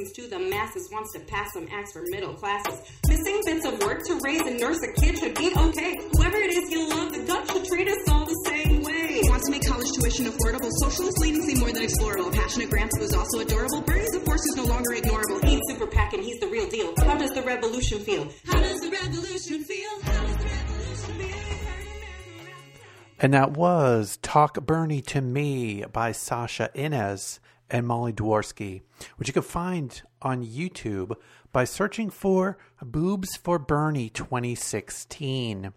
Listens to the masses, wants to pass some acts for middle classes. Missing bits of work to raise and nurse a kid should be okay. Whoever it is you love, the gut should treat us all the same way. Wants to make college tuition affordable. Socialist leanings seem more than explorable. Passionate grandpa who's also adorable. Bernie's a force who's no longer ignorable. He's super pack and he's the real deal. How does the revolution feel? How does the revolution feel? How does the revolution feel? And that was Talk Bernie to Me by Sasha Inez and Molly Dworsky, which you can find on YouTube by searching for Boobs for Bernie 2016.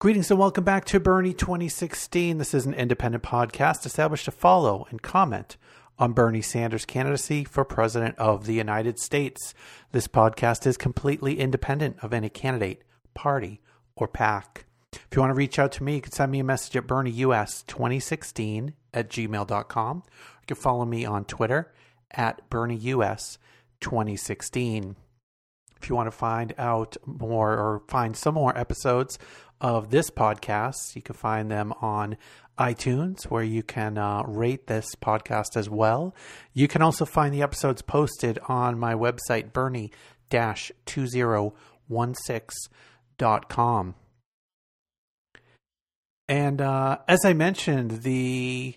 Greetings and welcome back to Bernie 2016. This is an independent podcast established to follow and comment on Bernie Sanders' candidacy for President of the United States. This podcast is completely independent of any candidate, party, or PAC. If you want to reach out to me, you can send me a message at BernieUS2016 at gmail.com. You can follow me on Twitter at BernieUS2016. If you want to find out more or find some more episodes of this podcast, you can find them on iTunes, where you can uh, rate this podcast as well. You can also find the episodes posted on my website, bernie 2016.com. And uh, as I mentioned, the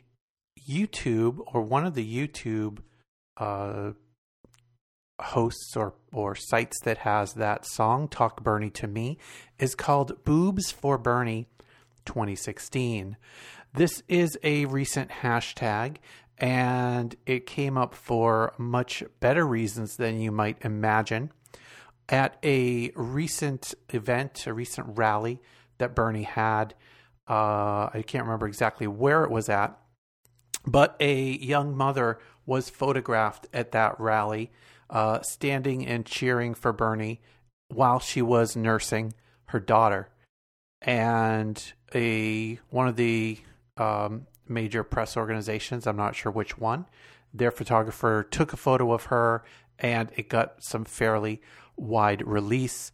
YouTube or one of the YouTube uh, hosts or or sites that has that song "Talk Bernie to Me" is called Boobs for Bernie 2016. This is a recent hashtag, and it came up for much better reasons than you might imagine. At a recent event, a recent rally that Bernie had, uh, I can't remember exactly where it was at, but a young mother was photographed at that rally, uh, standing and cheering for Bernie while she was nursing her daughter. And a one of the um, major press organizations, I'm not sure which one, their photographer took a photo of her, and it got some fairly wide release.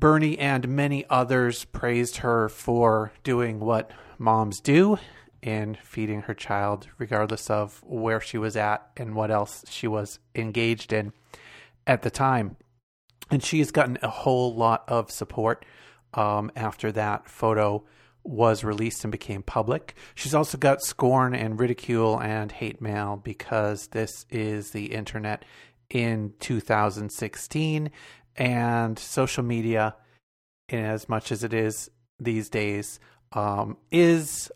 Bernie and many others praised her for doing what moms do in feeding her child, regardless of where she was at and what else she was engaged in at the time. And she has gotten a whole lot of support um, after that photo was released and became public. She's also got scorn and ridicule and hate mail because this is the internet in 2016, and social media, in as much as it is these days, um, is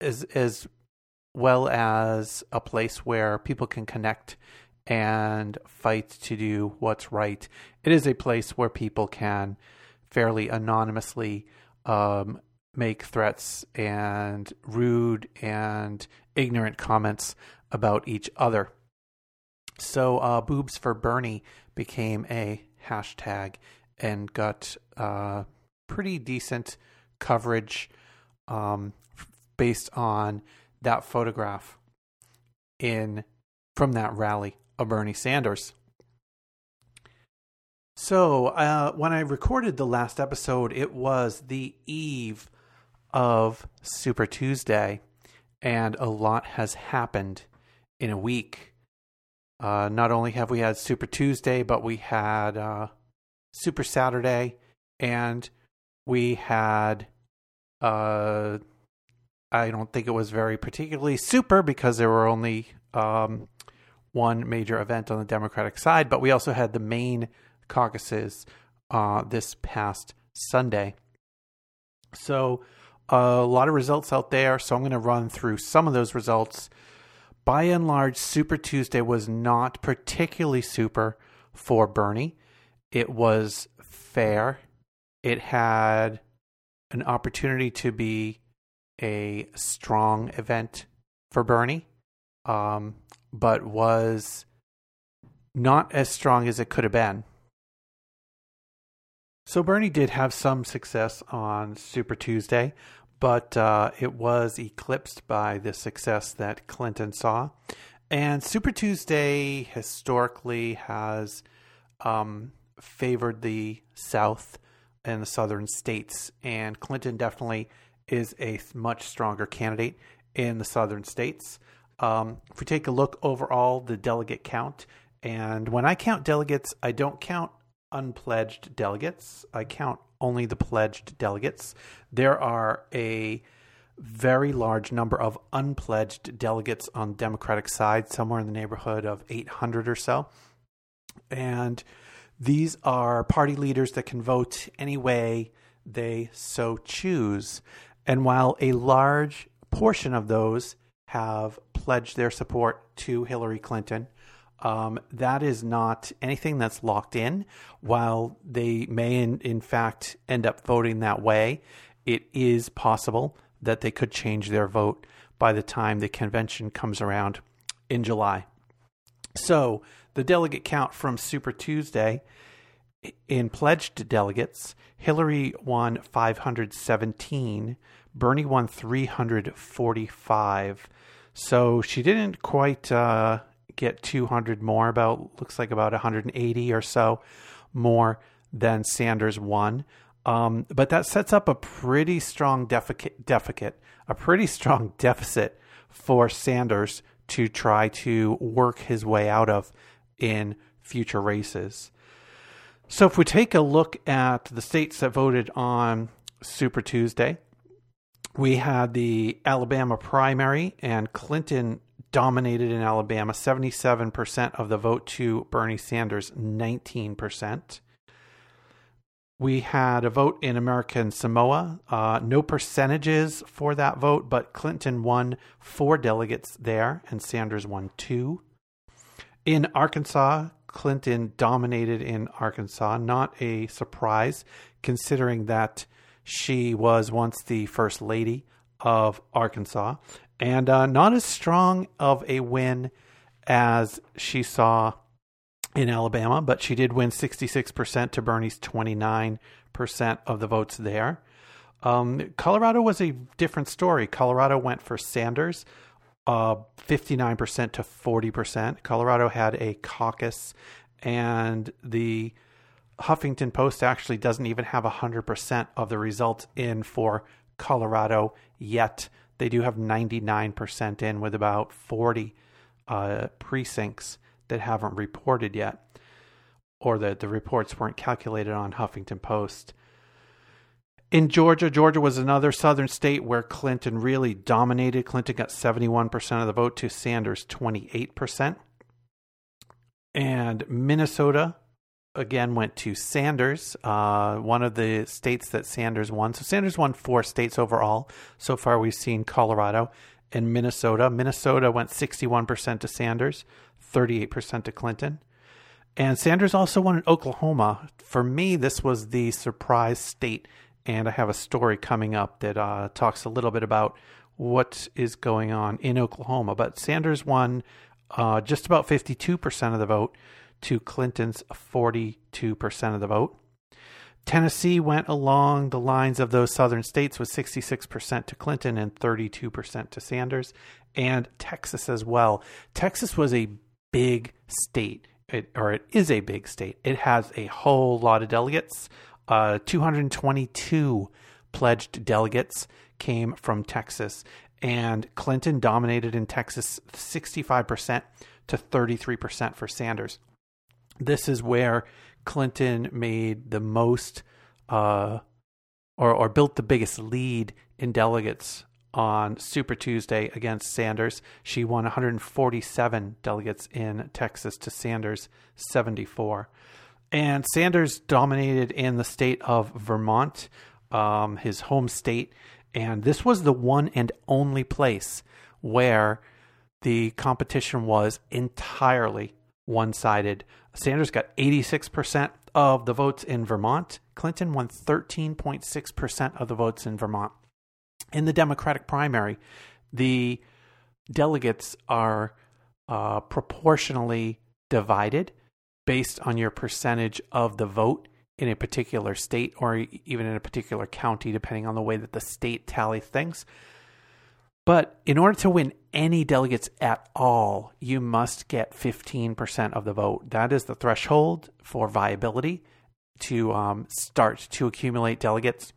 as as well as a place where people can connect and fight to do what's right. It is a place where people can fairly anonymously um, make threats and rude and ignorant comments about each other. So, uh, boobs for Bernie became a hashtag and got uh, pretty decent coverage um, based on that photograph in from that rally of Bernie Sanders. So, uh, when I recorded the last episode, it was the eve of Super Tuesday, and a lot has happened in a week. Uh, not only have we had Super Tuesday, but we had uh, Super Saturday, and we had. Uh, I don't think it was very particularly super because there were only um, one major event on the Democratic side, but we also had the Maine caucuses uh, this past Sunday. So a lot of results out there. So I'm going to run through some of those results. By and large, Super Tuesday was not particularly super for Bernie. It was fair. It had an opportunity to be a strong event for Bernie, um, but was not as strong as it could have been. So Bernie did have some success on Super Tuesday, but uh, it was eclipsed by the success that Clinton saw. And Super Tuesday historically has um, favored the South and the Southern states, and Clinton definitely is a much stronger candidate in the Southern states. Um, if we take a look overall, the delegate count, and when I count delegates, I don't count unpledged delegates. I count only the pledged delegates. There are a very large number of unpledged delegates on the Democratic side, somewhere in the neighborhood of 800 or so. And these are party leaders that can vote any way they so choose. And while a large portion of those have pledged their support to Hillary Clinton, um, that is not anything that's locked in. While they may, in, in fact, end up voting that way, it is possible that they could change their vote by the time the convention comes around in July. So, the delegate count from Super Tuesday in pledged delegates, Hillary won 517, Bernie won 345. So she didn't quite uh, get 200 more, about looks like about 180 or so more than Sanders won. Um, but that sets up a pretty strong deficit, deficit, a pretty strong deficit for Sanders to try to work his way out of in future races. So if we take a look at the states that voted on Super Tuesday, we had the Alabama primary, and Clinton dominated in Alabama 77% of the vote to Bernie Sanders, 19%. We had a vote in American Samoa. Uh, no percentages for that vote, but Clinton won four delegates there, and Sanders won two. In Arkansas, Clinton dominated in Arkansas. Not a surprise, considering that she was once the first lady of Arkansas, and uh, not as strong of a win as she saw in Alabama, but she did win 66% to Bernie's 29% of the votes there. Um, Colorado was a different story. Colorado went for Sanders, uh, 59% to 40%. Colorado had a caucus, and the Huffington Post actually doesn't even have 100% of the results in for Colorado yet. They do have 99% in with about 40 uh, precincts that haven't reported yet, or that the reports weren't calculated on Huffington Post. In Georgia, Georgia was another southern state where Clinton really dominated. Clinton got 71% of the vote to Sanders 28%. And Minnesota again went to Sanders, uh, one of the states that Sanders won. So Sanders won four states overall. So far, we've seen Colorado and Minnesota. Minnesota went 61% to Sanders, 38% to Clinton. And Sanders also won in Oklahoma. For me, this was the surprise state. And I have a story coming up that uh, talks a little bit about what is going on in Oklahoma. But Sanders won uh, just about 52% of the vote to Clinton's 42% of the vote. Tennessee went along the lines of those southern states with 66% to Clinton and 32% to Sanders, and Texas as well. Texas was a big state, it, or it is a big state. It has a whole lot of delegates. Uh, 222 pledged delegates came from Texas, and Clinton dominated in Texas 65% to 33% for Sanders. This is where Clinton made the most uh, or, or built the biggest lead in delegates on Super Tuesday against Sanders. She won 147 delegates in Texas to Sanders 74. And Sanders dominated in the state of Vermont, um, his home state. And this was the one and only place where the competition was entirely one sided. Sanders got 86% of the votes in Vermont. Clinton won 13.6% of the votes in Vermont. In the Democratic primary, the delegates are uh, proportionally divided based on your percentage of the vote in a particular state or even in a particular county, depending on the way that the state tallies things. But in order to win any delegates at all, you must get 15% of the vote. That is the threshold for viability to um, start to accumulate delegates.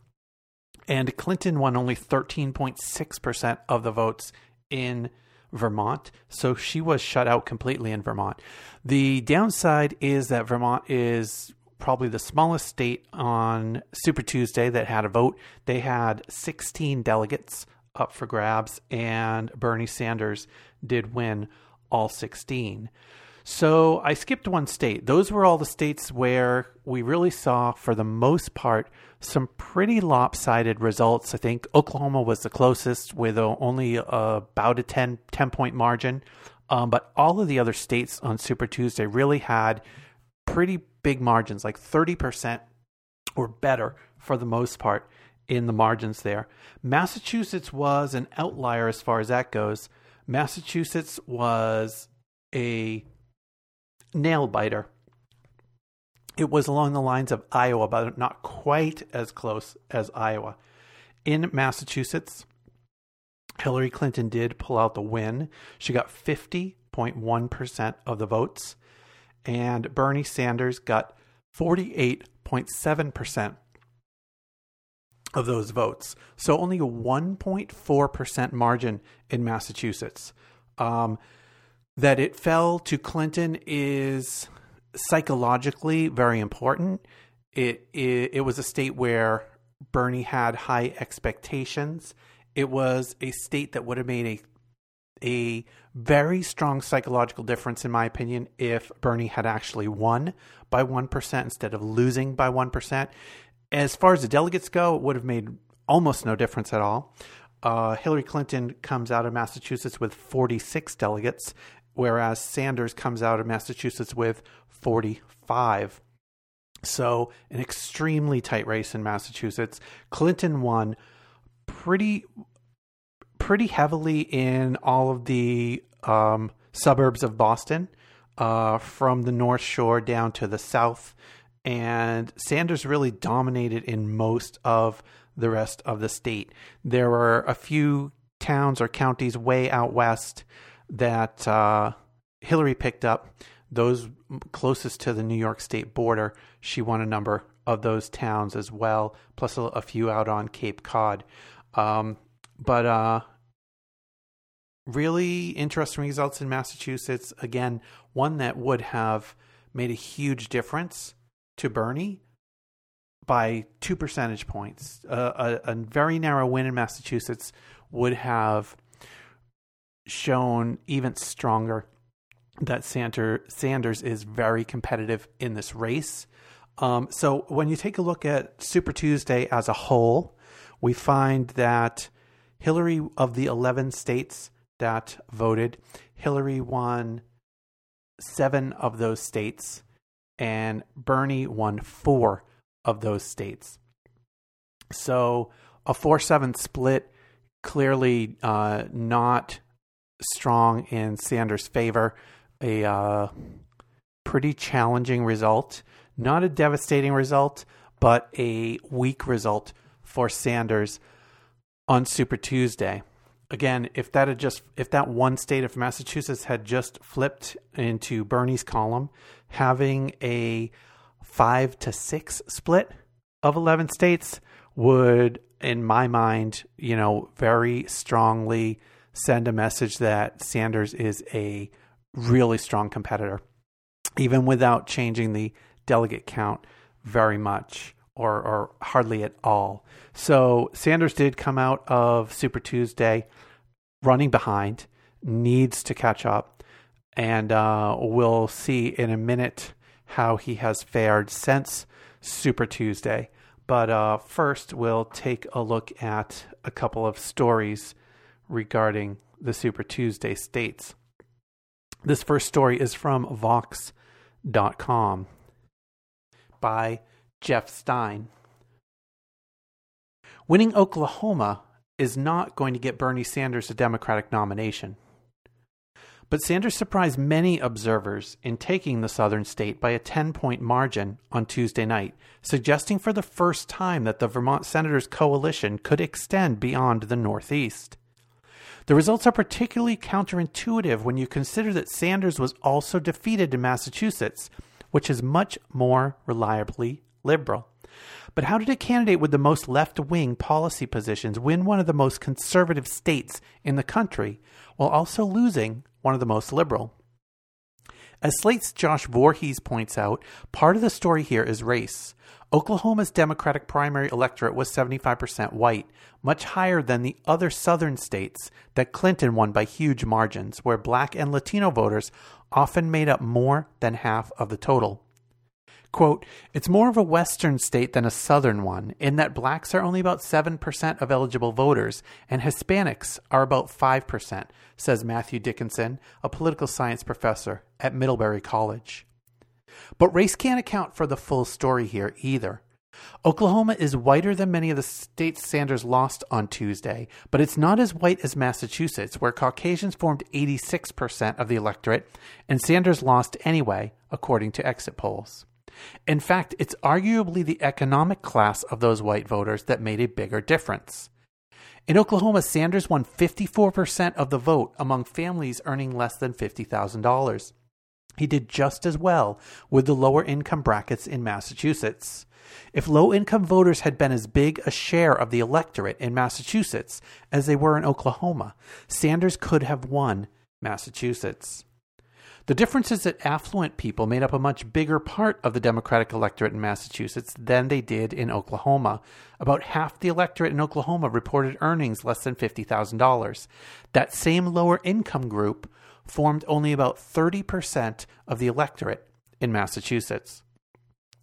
And Clinton won only 13.6% of the votes in Vermont. So she was shut out completely in Vermont. The downside is that Vermont is probably the smallest state on Super Tuesday that had a vote. They had 16 delegates up for grabs, and Bernie Sanders did win all 16. So I skipped one state. Those were all the states where we really saw, for the most part, some pretty lopsided results. I think Oklahoma was the closest with only about a 10, 10 point margin. Um, but all of the other states on Super Tuesday really had pretty big margins, like 30% or better for the most part in the margins there. Massachusetts was an outlier as far as that goes. Massachusetts was a nail biter. It was along the lines of Iowa, but not quite as close as Iowa. In Massachusetts, Hillary Clinton did pull out the win. She got 50.1% of the votes, and Bernie Sanders got 48.7% of those votes. So only a 1.4% margin in Massachusetts. Um, that it fell to Clinton is psychologically very important. It, it, it was a state where Bernie had high expectations. It was a state that would have made a a very strong psychological difference, in my opinion, if Bernie had actually won by 1% instead of losing by 1%. As far as the delegates go, it would have made almost no difference at all. Uh, Hillary Clinton comes out of Massachusetts with 46 delegates, whereas Sanders comes out of Massachusetts with 45. So, an extremely tight race in Massachusetts. Clinton won pretty pretty heavily in all of the um, suburbs of Boston, uh, from the North Shore down to the south and Sanders really dominated in most of the rest of the state. There were a few towns or counties way out west that uh, Hillary picked up. Those closest to the New York State border, she won a number of those towns as well, plus a, a few out on Cape Cod. Um, but uh, really interesting results in Massachusetts. Again, one that would have made a huge difference to Bernie by two percentage points. Uh, a, a very narrow win in Massachusetts would have shown even stronger that Sander, Sanders is very competitive in this race. Um, so when you take a look at Super Tuesday as a whole, we find that Hillary, of the 11 states that voted, Hillary won seven of those states, and Bernie won four of those states. So a 4 7 split, clearly uh, not strong in Sanders' favor. A uh, pretty challenging result. Not a devastating result, but a weak result for Sanders on Super Tuesday. Again, if that had just if that one state of Massachusetts had just flipped into Bernie's column, having a five to six split of eleven states would, in my mind, you know, very strongly send a message that Sanders is a really strong competitor, even without changing the delegate count very much or, or hardly at all. So Sanders did come out of Super Tuesday running behind, needs to catch up, and uh, we'll see in a minute how he has fared since Super Tuesday. But uh, first, we'll take a look at a couple of stories regarding the Super Tuesday states. This first story is from Vox.com by Jeff Stein. Winning Oklahoma is not going to get Bernie Sanders a Democratic nomination. But Sanders surprised many observers in taking the southern state by a 10 point margin on Tuesday night, suggesting for the first time that the Vermont Senators' coalition could extend beyond the Northeast. The results are particularly counterintuitive when you consider that Sanders was also defeated in Massachusetts, which is much more reliably liberal. But how did a candidate with the most left wing policy positions win one of the most conservative states in the country while also losing one of the most liberal. As Slate's Josh Voorhees points out, part of the story here is race. Oklahoma's Democratic primary electorate was 75% white, much higher than the other southern states that Clinton won by huge margins, where black and Latino voters often made up more than half of the total. Quote, it's more of a Western state than a Southern one, in that blacks are only about 7% of eligible voters, and Hispanics are about 5%, says Matthew Dickinson, a political science professor at Middlebury College. But race can't account for the full story here either. Oklahoma is whiter than many of the states Sanders lost on Tuesday, but it's not as white as Massachusetts, where Caucasians formed 86% of the electorate, and Sanders lost anyway, according to exit polls. In fact, it's arguably the economic class of those white voters that made a bigger difference. In Oklahoma, Sanders won 54% of the vote among families earning less than $50,000. He did just as well with the lower income brackets in Massachusetts. If low income voters had been as big a share of the electorate in Massachusetts as they were in Oklahoma, Sanders could have won Massachusetts. The difference is that affluent people made up a much bigger part of the Democratic electorate in Massachusetts than they did in Oklahoma. About half the electorate in Oklahoma reported earnings less than $50,000. That same lower income group formed only about 30% of the electorate in Massachusetts.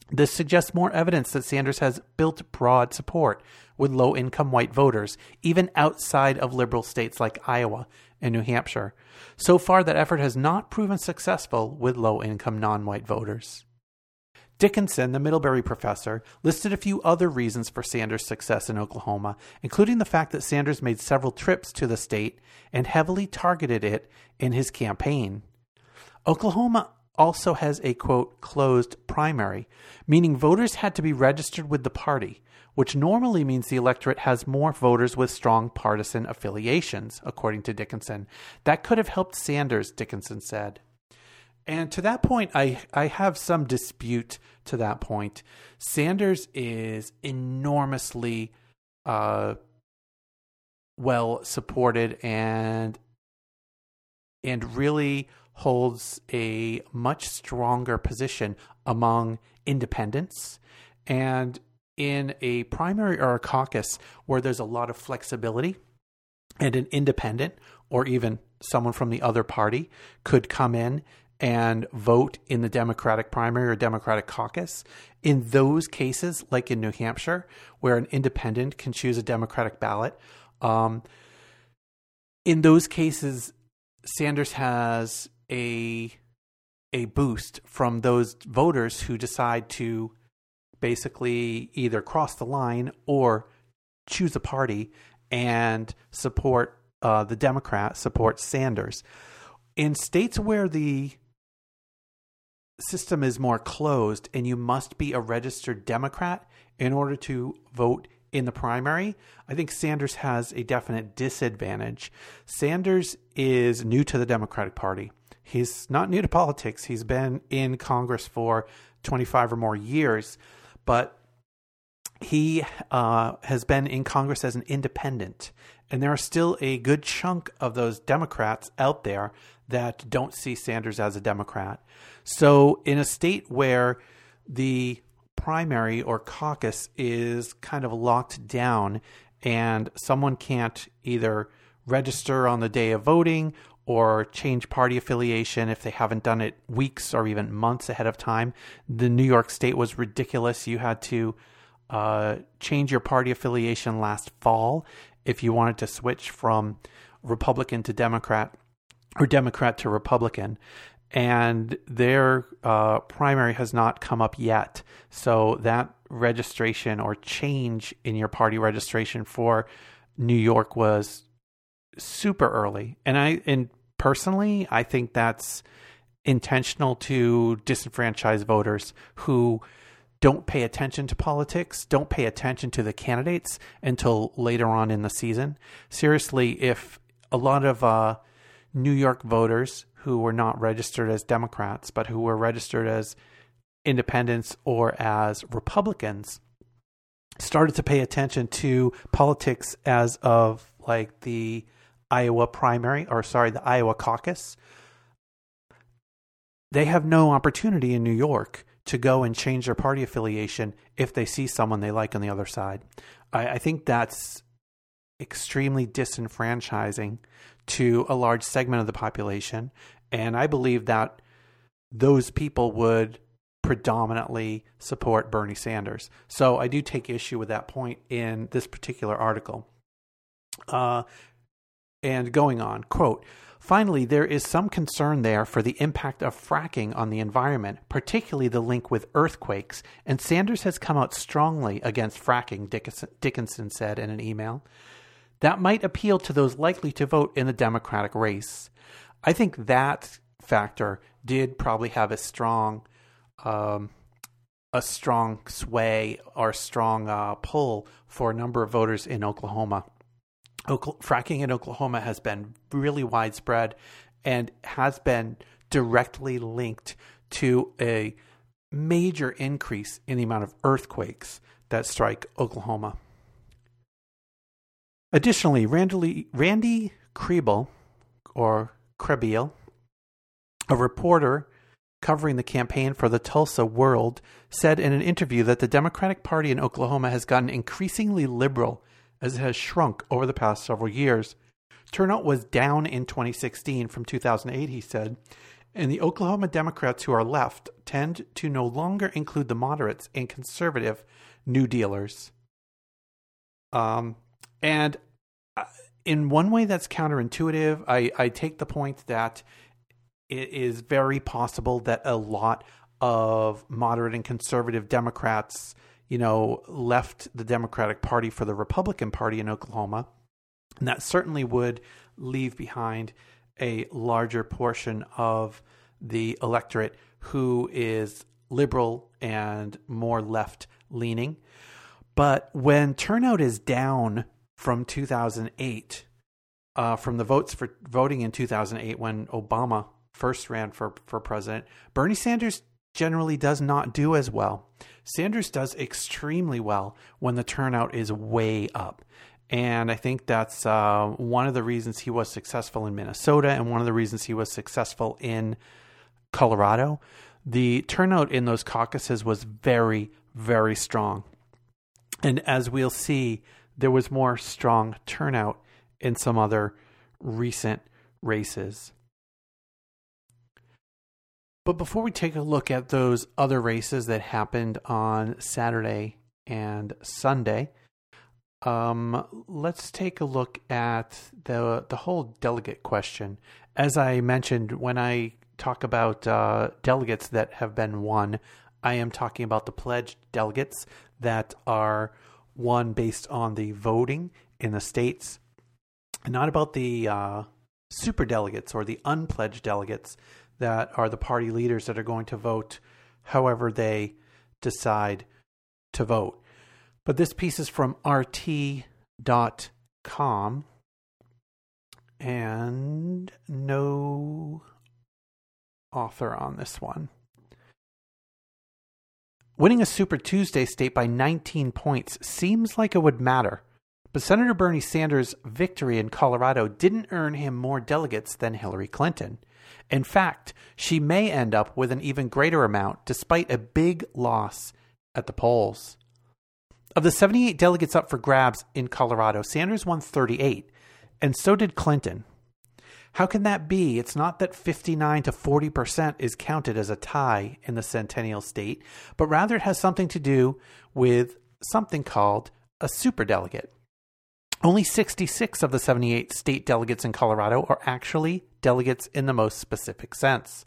This suggests more evidence that Sanders has built broad support with low income white voters, even outside of liberal states like Iowa and New Hampshire. So far, that effort has not proven successful with low income non white voters. Dickinson, the Middlebury professor, listed a few other reasons for Sanders' success in Oklahoma, including the fact that Sanders made several trips to the state and heavily targeted it in his campaign. Oklahoma also has a quote closed primary, meaning voters had to be registered with the party, which normally means the electorate has more voters with strong partisan affiliations, according to Dickinson. That could have helped Sanders, Dickinson said. And to that point, I, I have some dispute to that point. Sanders is enormously uh, well supported and and really holds a much stronger position among independents and in a primary or a caucus where there's a lot of flexibility and an independent or even someone from the other party could come in and vote in the Democratic primary or Democratic caucus. In those cases, like in New Hampshire, where an independent can choose a Democratic ballot, um, in those cases, Sanders has a a boost from those voters who decide to basically either cross the line or choose a party and support uh, the Democrat, support Sanders. In states where the system is more closed and you must be a registered Democrat in order to vote in the primary, I think Sanders has a definite disadvantage. Sanders is new to the Democratic Party. He's not new to politics. He's been in Congress for 25 or more years, but he uh, has been in Congress as an independent. And there are still a good chunk of those Democrats out there that don't see Sanders as a Democrat. So, in a state where the primary or caucus is kind of locked down and someone can't either register on the day of voting or change party affiliation if they haven't done it weeks or even months ahead of time. The New York State was ridiculous. You had to uh, change your party affiliation last fall if you wanted to switch from Republican to Democrat or Democrat to Republican. And their uh, primary has not come up yet. So that registration or change in your party registration for New York was super early. And I and personally, I think that's intentional to disenfranchise voters who don't pay attention to politics, don't pay attention to the candidates until later on in the season. Seriously, if a lot of uh, New York voters who were not registered as Democrats, but who were registered as independents or as Republicans, started to pay attention to politics as of like the Iowa primary, or sorry, the Iowa caucus, they have no opportunity in New York to go and change their party affiliation if they see someone they like on the other side. I, I think that's extremely disenfranchising to a large segment of the population. And I believe that those people would predominantly support Bernie Sanders. So I do take issue with that point in this particular article. Uh, and going on, quote, Finally, there is some concern there for the impact of fracking on the environment, particularly the link with earthquakes, and Sanders has come out strongly against fracking, Dickinson said in an email. That might appeal to those likely to vote in the Democratic race. I think that factor did probably have a strong, um, a strong sway or strong uh, pull for a number of voters in Oklahoma fracking in Oklahoma has been really widespread and has been directly linked to a major increase in the amount of earthquakes that strike Oklahoma. Additionally, Randy, Randy Kriebil, or Krehbiel, a reporter covering the campaign for the Tulsa World, said in an interview that the Democratic Party in Oklahoma has gotten increasingly liberal as it has shrunk over the past several years. Turnout was down in 2016 from 2008, he said, and the Oklahoma Democrats who are left tend to no longer include the moderates and conservative New Dealers. Um, and uh, in one way that's counterintuitive, I, I take the point that it is very possible that a lot of moderate and conservative Democrats you know, left the Democratic Party for the Republican Party in Oklahoma. And that certainly would leave behind a larger portion of the electorate who is liberal and more left leaning. But when turnout is down from 2008, uh, from the votes for voting in 2008 when Obama first ran for, for president, Bernie Sanders generally does not do as well. Sanders does extremely well when the turnout is way up. And I think that's uh, one of the reasons he was successful in Minnesota and one of the reasons he was successful in Colorado. The turnout in those caucuses was very, very strong. And as we'll see, there was more strong turnout in some other recent races. But before we take a look at those other races that happened on Saturday and Sunday, um, let's take a look at the the whole delegate question. As I mentioned, when I talk about uh, delegates that have been won, I am talking about the pledged delegates that are won based on the voting in the states, not about the uh, super delegates or the unpledged delegates that are the party leaders that are going to vote however they decide to vote. But this piece is from RT.com and no author on this one. Winning a Super Tuesday state by 19 points seems like it would matter, but Senator Bernie Sanders' victory in Colorado didn't earn him more delegates than Hillary Clinton. In fact, she may end up with an even greater amount despite a big loss at the polls. Of the 78 delegates up for grabs in Colorado, Sanders won 38, and so did Clinton. How can that be? It's not that 59 to 40% is counted as a tie in the Centennial State, but rather it has something to do with something called a superdelegate. Only 66 of the 78 state delegates in Colorado are actually delegates in the most specific sense.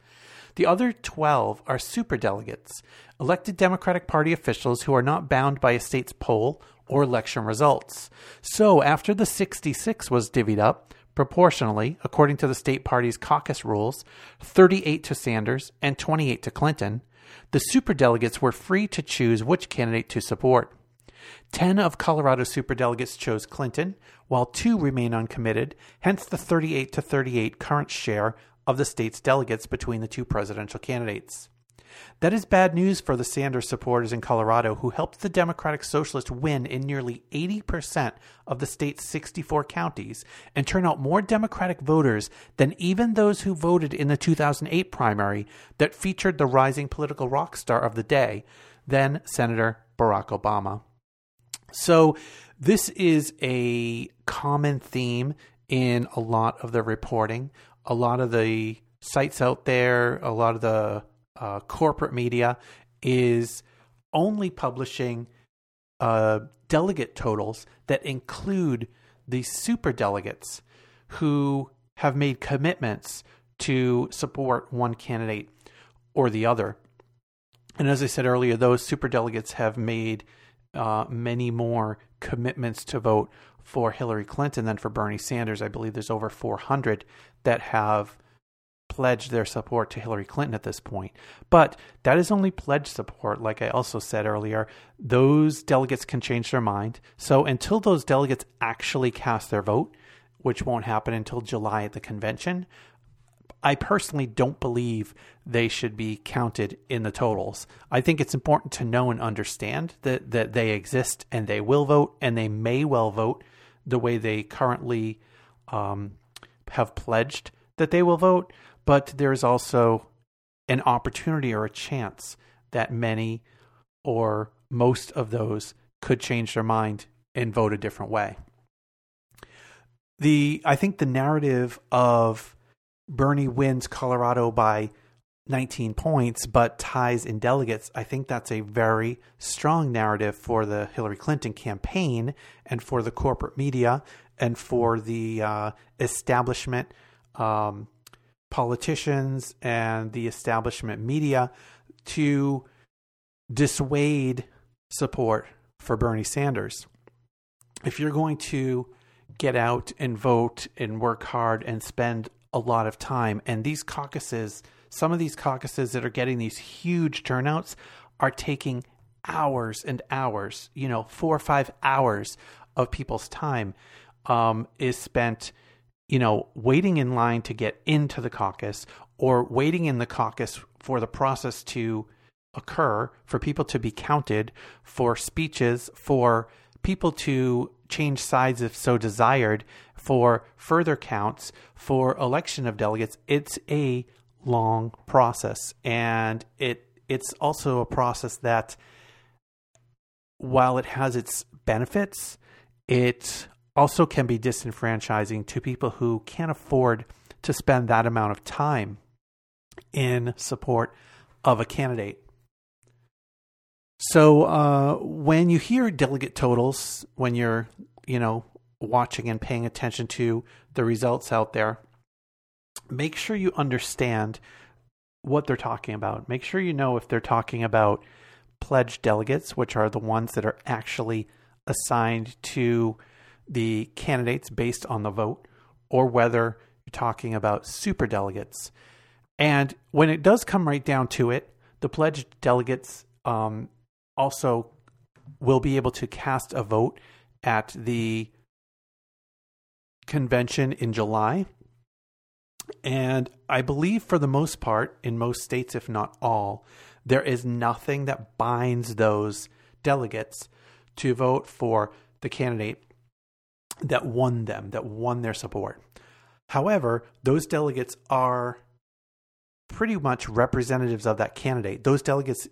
The other 12 are superdelegates, elected Democratic Party officials who are not bound by a state's poll or election results. So, after the 66 was divvied up, proportionally, according to the state party's caucus rules, 38 to Sanders and 28 to Clinton, the superdelegates were free to choose which candidate to support. 10 of Colorado's superdelegates chose Clinton, while two remain uncommitted, hence the 38 to 38 current share of the state's delegates between the two presidential candidates. That is bad news for the Sanders supporters in Colorado who helped the Democratic Socialist win in nearly 80% of the state's 64 counties and turn out more Democratic voters than even those who voted in the 2008 primary that featured the rising political rock star of the day, then Senator Barack Obama. So, this is a common theme in a lot of the reporting. A lot of the sites out there, a lot of the uh, corporate media is only publishing uh, delegate totals that include the super delegates who have made commitments to support one candidate or the other. And as I said earlier, those super delegates have made uh, many more commitments to vote for Hillary Clinton than for Bernie Sanders. I believe there's over 400 that have pledged their support to Hillary Clinton at this point. But that is only pledged support. Like I also said earlier, those delegates can change their mind. So until those delegates actually cast their vote, which won't happen until July at the convention, I personally don't believe they should be counted in the totals. I think it's important to know and understand that, that they exist and they will vote and they may well vote the way they currently um, have pledged that they will vote but there's also an opportunity or a chance that many or most of those could change their mind and vote a different way. The I think the narrative of Bernie wins Colorado by 19 points but ties in delegates, I think that's a very strong narrative for the Hillary Clinton campaign and for the corporate media and for the uh, establishment um, politicians and the establishment media to dissuade support for Bernie Sanders. If you're going to get out and vote and work hard and spend a lot of time, and these caucuses, some of these caucuses that are getting these huge turnouts are taking hours and hours, you know, four or five hours of people's time um, is spent you know, waiting in line to get into the caucus or waiting in the caucus for the process to occur, for people to be counted, for speeches, for people to change sides if so desired, for further counts, for election of delegates. It's a long process. And it it's also a process that while it has its benefits, it also can be disenfranchising to people who can't afford to spend that amount of time in support of a candidate. So uh, when you hear delegate totals, when you're you know watching and paying attention to the results out there, make sure you understand what they're talking about. Make sure you know if they're talking about pledged delegates, which are the ones that are actually assigned to the candidates based on the vote, or whether you're talking about super delegates. And when it does come right down to it, the pledged delegates um, also will be able to cast a vote at the convention in July. And I believe for the most part, in most states, if not all, there is nothing that binds those delegates to vote for the candidate that won them, that won their support. However, those delegates are pretty much representatives of that candidate. Those delegates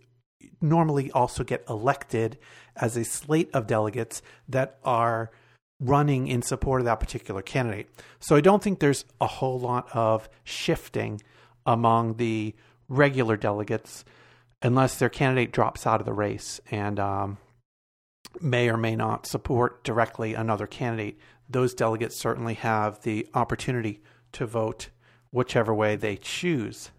normally also get elected as a slate of delegates that are running in support of that particular candidate. So I don't think there's a whole lot of shifting among the regular delegates unless their candidate drops out of the race and um, may or may not support directly another candidate. Those delegates certainly have the opportunity to vote whichever way they choose.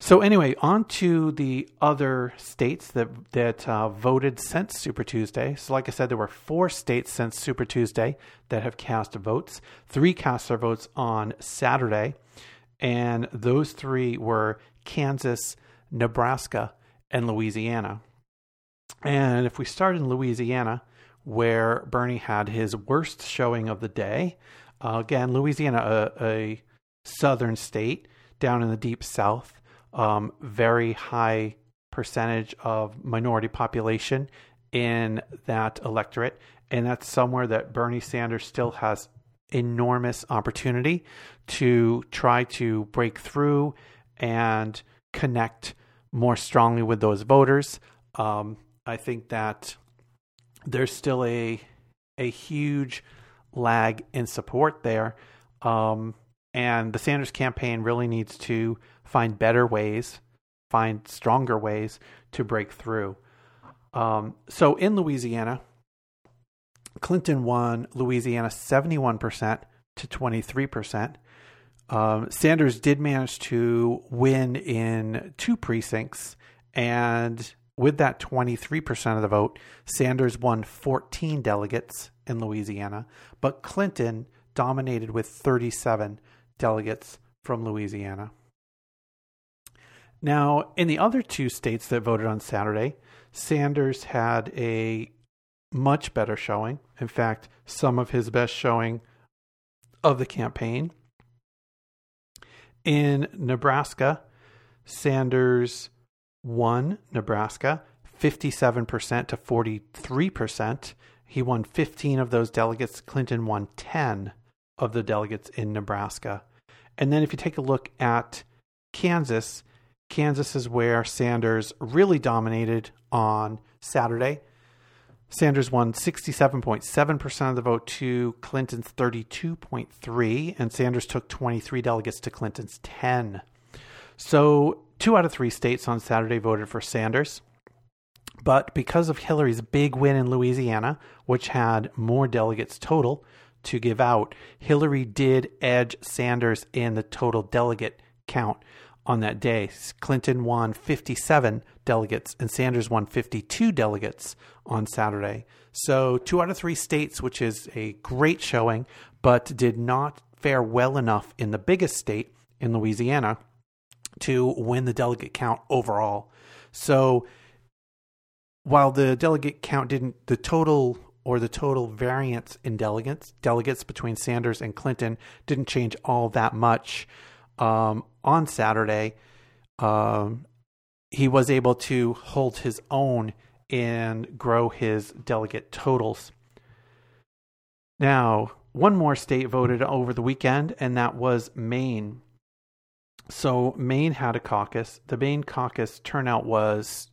So anyway, on to the other states that that uh, voted since Super Tuesday. So, like I said, there were four states since Super Tuesday that have cast votes. Three cast their votes on Saturday, and those three were Kansas, Nebraska, and Louisiana. And if we start in Louisiana, where Bernie had his worst showing of the day, uh, again, Louisiana, a, a southern state down in the deep south um, very high percentage of minority population in that electorate. And that's somewhere that Bernie Sanders still has enormous opportunity to try to break through and connect more strongly with those voters. Um, I think that there's still a a huge lag in support there, um, and the Sanders campaign really needs to find better ways, find stronger ways to break through. Um, so in Louisiana, Clinton won Louisiana 71% to 23%. Um, Sanders did manage to win in two precincts, and with that 23% of the vote, Sanders won 14 delegates in Louisiana, but Clinton dominated with 37 delegates from Louisiana. Now, in the other two states that voted on Saturday, Sanders had a much better showing. In fact, some of his best showing of the campaign. In Nebraska, Sanders won Nebraska 57% to 43%. He won 15 of those delegates. Clinton won 10 of the delegates in Nebraska. And then if you take a look at Kansas, Kansas is where Sanders really dominated on Saturday. Sanders won 67.7% of the vote to Clinton's 32.3 and Sanders took 23 delegates to Clinton's 10. So, 2 out of 3 states on Saturday voted for Sanders. But because of Hillary's big win in Louisiana, which had more delegates total to give out, Hillary did edge Sanders in the total delegate count on that day. Clinton won 57 delegates and Sanders won 52 delegates on Saturday. So, two out of three states, which is a great showing, but did not fare well enough in the biggest state in Louisiana to win the delegate count overall. So, while the delegate count didn't, the total or the total variance in delegates delegates between Sanders and Clinton didn't change all that much um, on Saturday, um, he was able to hold his own and grow his delegate totals. Now, one more state voted over the weekend, and that was Maine. So, Maine had a caucus. The Maine caucus turnout was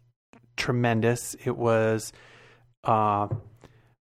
tremendous. It was, uh,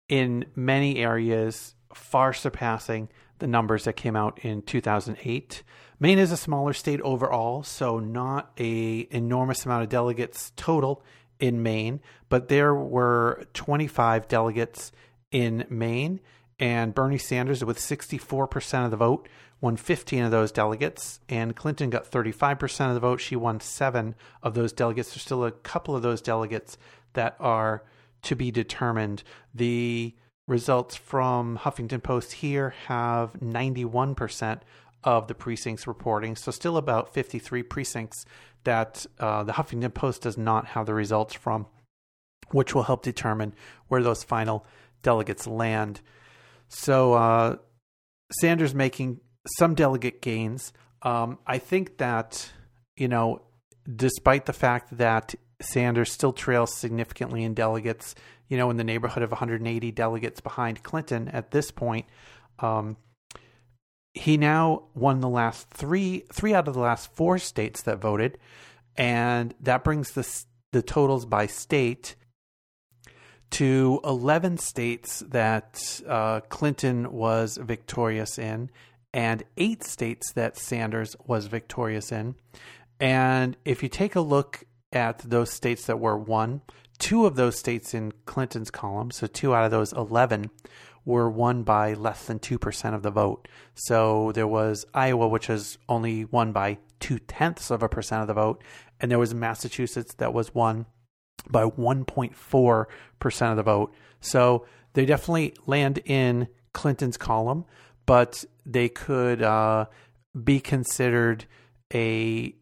in many areas, far surpassing the numbers that came out in 2008. Maine is a smaller state overall, so not a enormous amount of delegates total in Maine, but there were 25 delegates in Maine, and Bernie Sanders, with 64% of the vote, won 15 of those delegates, and Clinton got 35% of the vote. She won seven of those delegates. There's still a couple of those delegates that are to be determined. The results from Huffington Post here have 91% of the precincts reporting, so still about 53 precincts that uh, the Huffington Post does not have the results from, which will help determine where those final delegates land. So uh, Sanders making some delegate gains. Um, I think that, you know, despite the fact that Sanders still trails significantly in delegates, you know, in the neighborhood of 180 delegates behind Clinton at this point. Um, he now won the last three, three out of the last four states that voted, and that brings the the totals by state to 11 states that uh, Clinton was victorious in, and eight states that Sanders was victorious in. And if you take a look at those states that were won, two of those states in Clinton's column, so two out of those 11, were won by less than 2% of the vote. So there was Iowa, which was only won by two tenths of a percent of the vote, and there was Massachusetts that was won by 1.4% of the vote. So they definitely land in Clinton's column, but they could uh, be considered a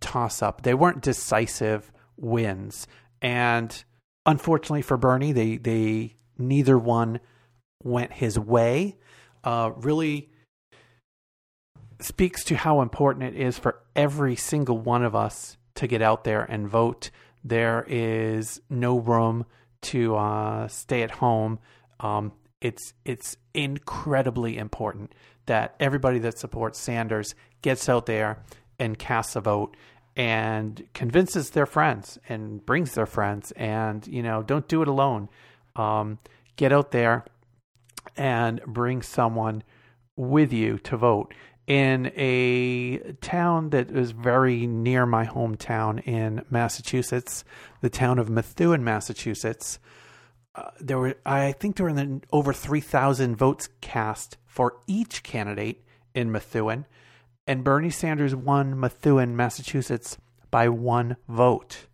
toss up. They weren't decisive wins. And unfortunately for Bernie, they, they neither one went his way. Uh, really speaks to how important it is for every single one of us to get out there and vote. There is no room to uh, stay at home. Um, it's it's incredibly important that everybody that supports Sanders gets out there and casts a vote and convinces their friends and brings their friends and you know don't do it alone. Um, get out there and bring someone with you to vote in a town that is very near my hometown in Massachusetts, the town of Methuen, Massachusetts. Uh, there were, I think, there were over three thousand votes cast for each candidate in Methuen, and Bernie Sanders won Methuen, Massachusetts, by one vote.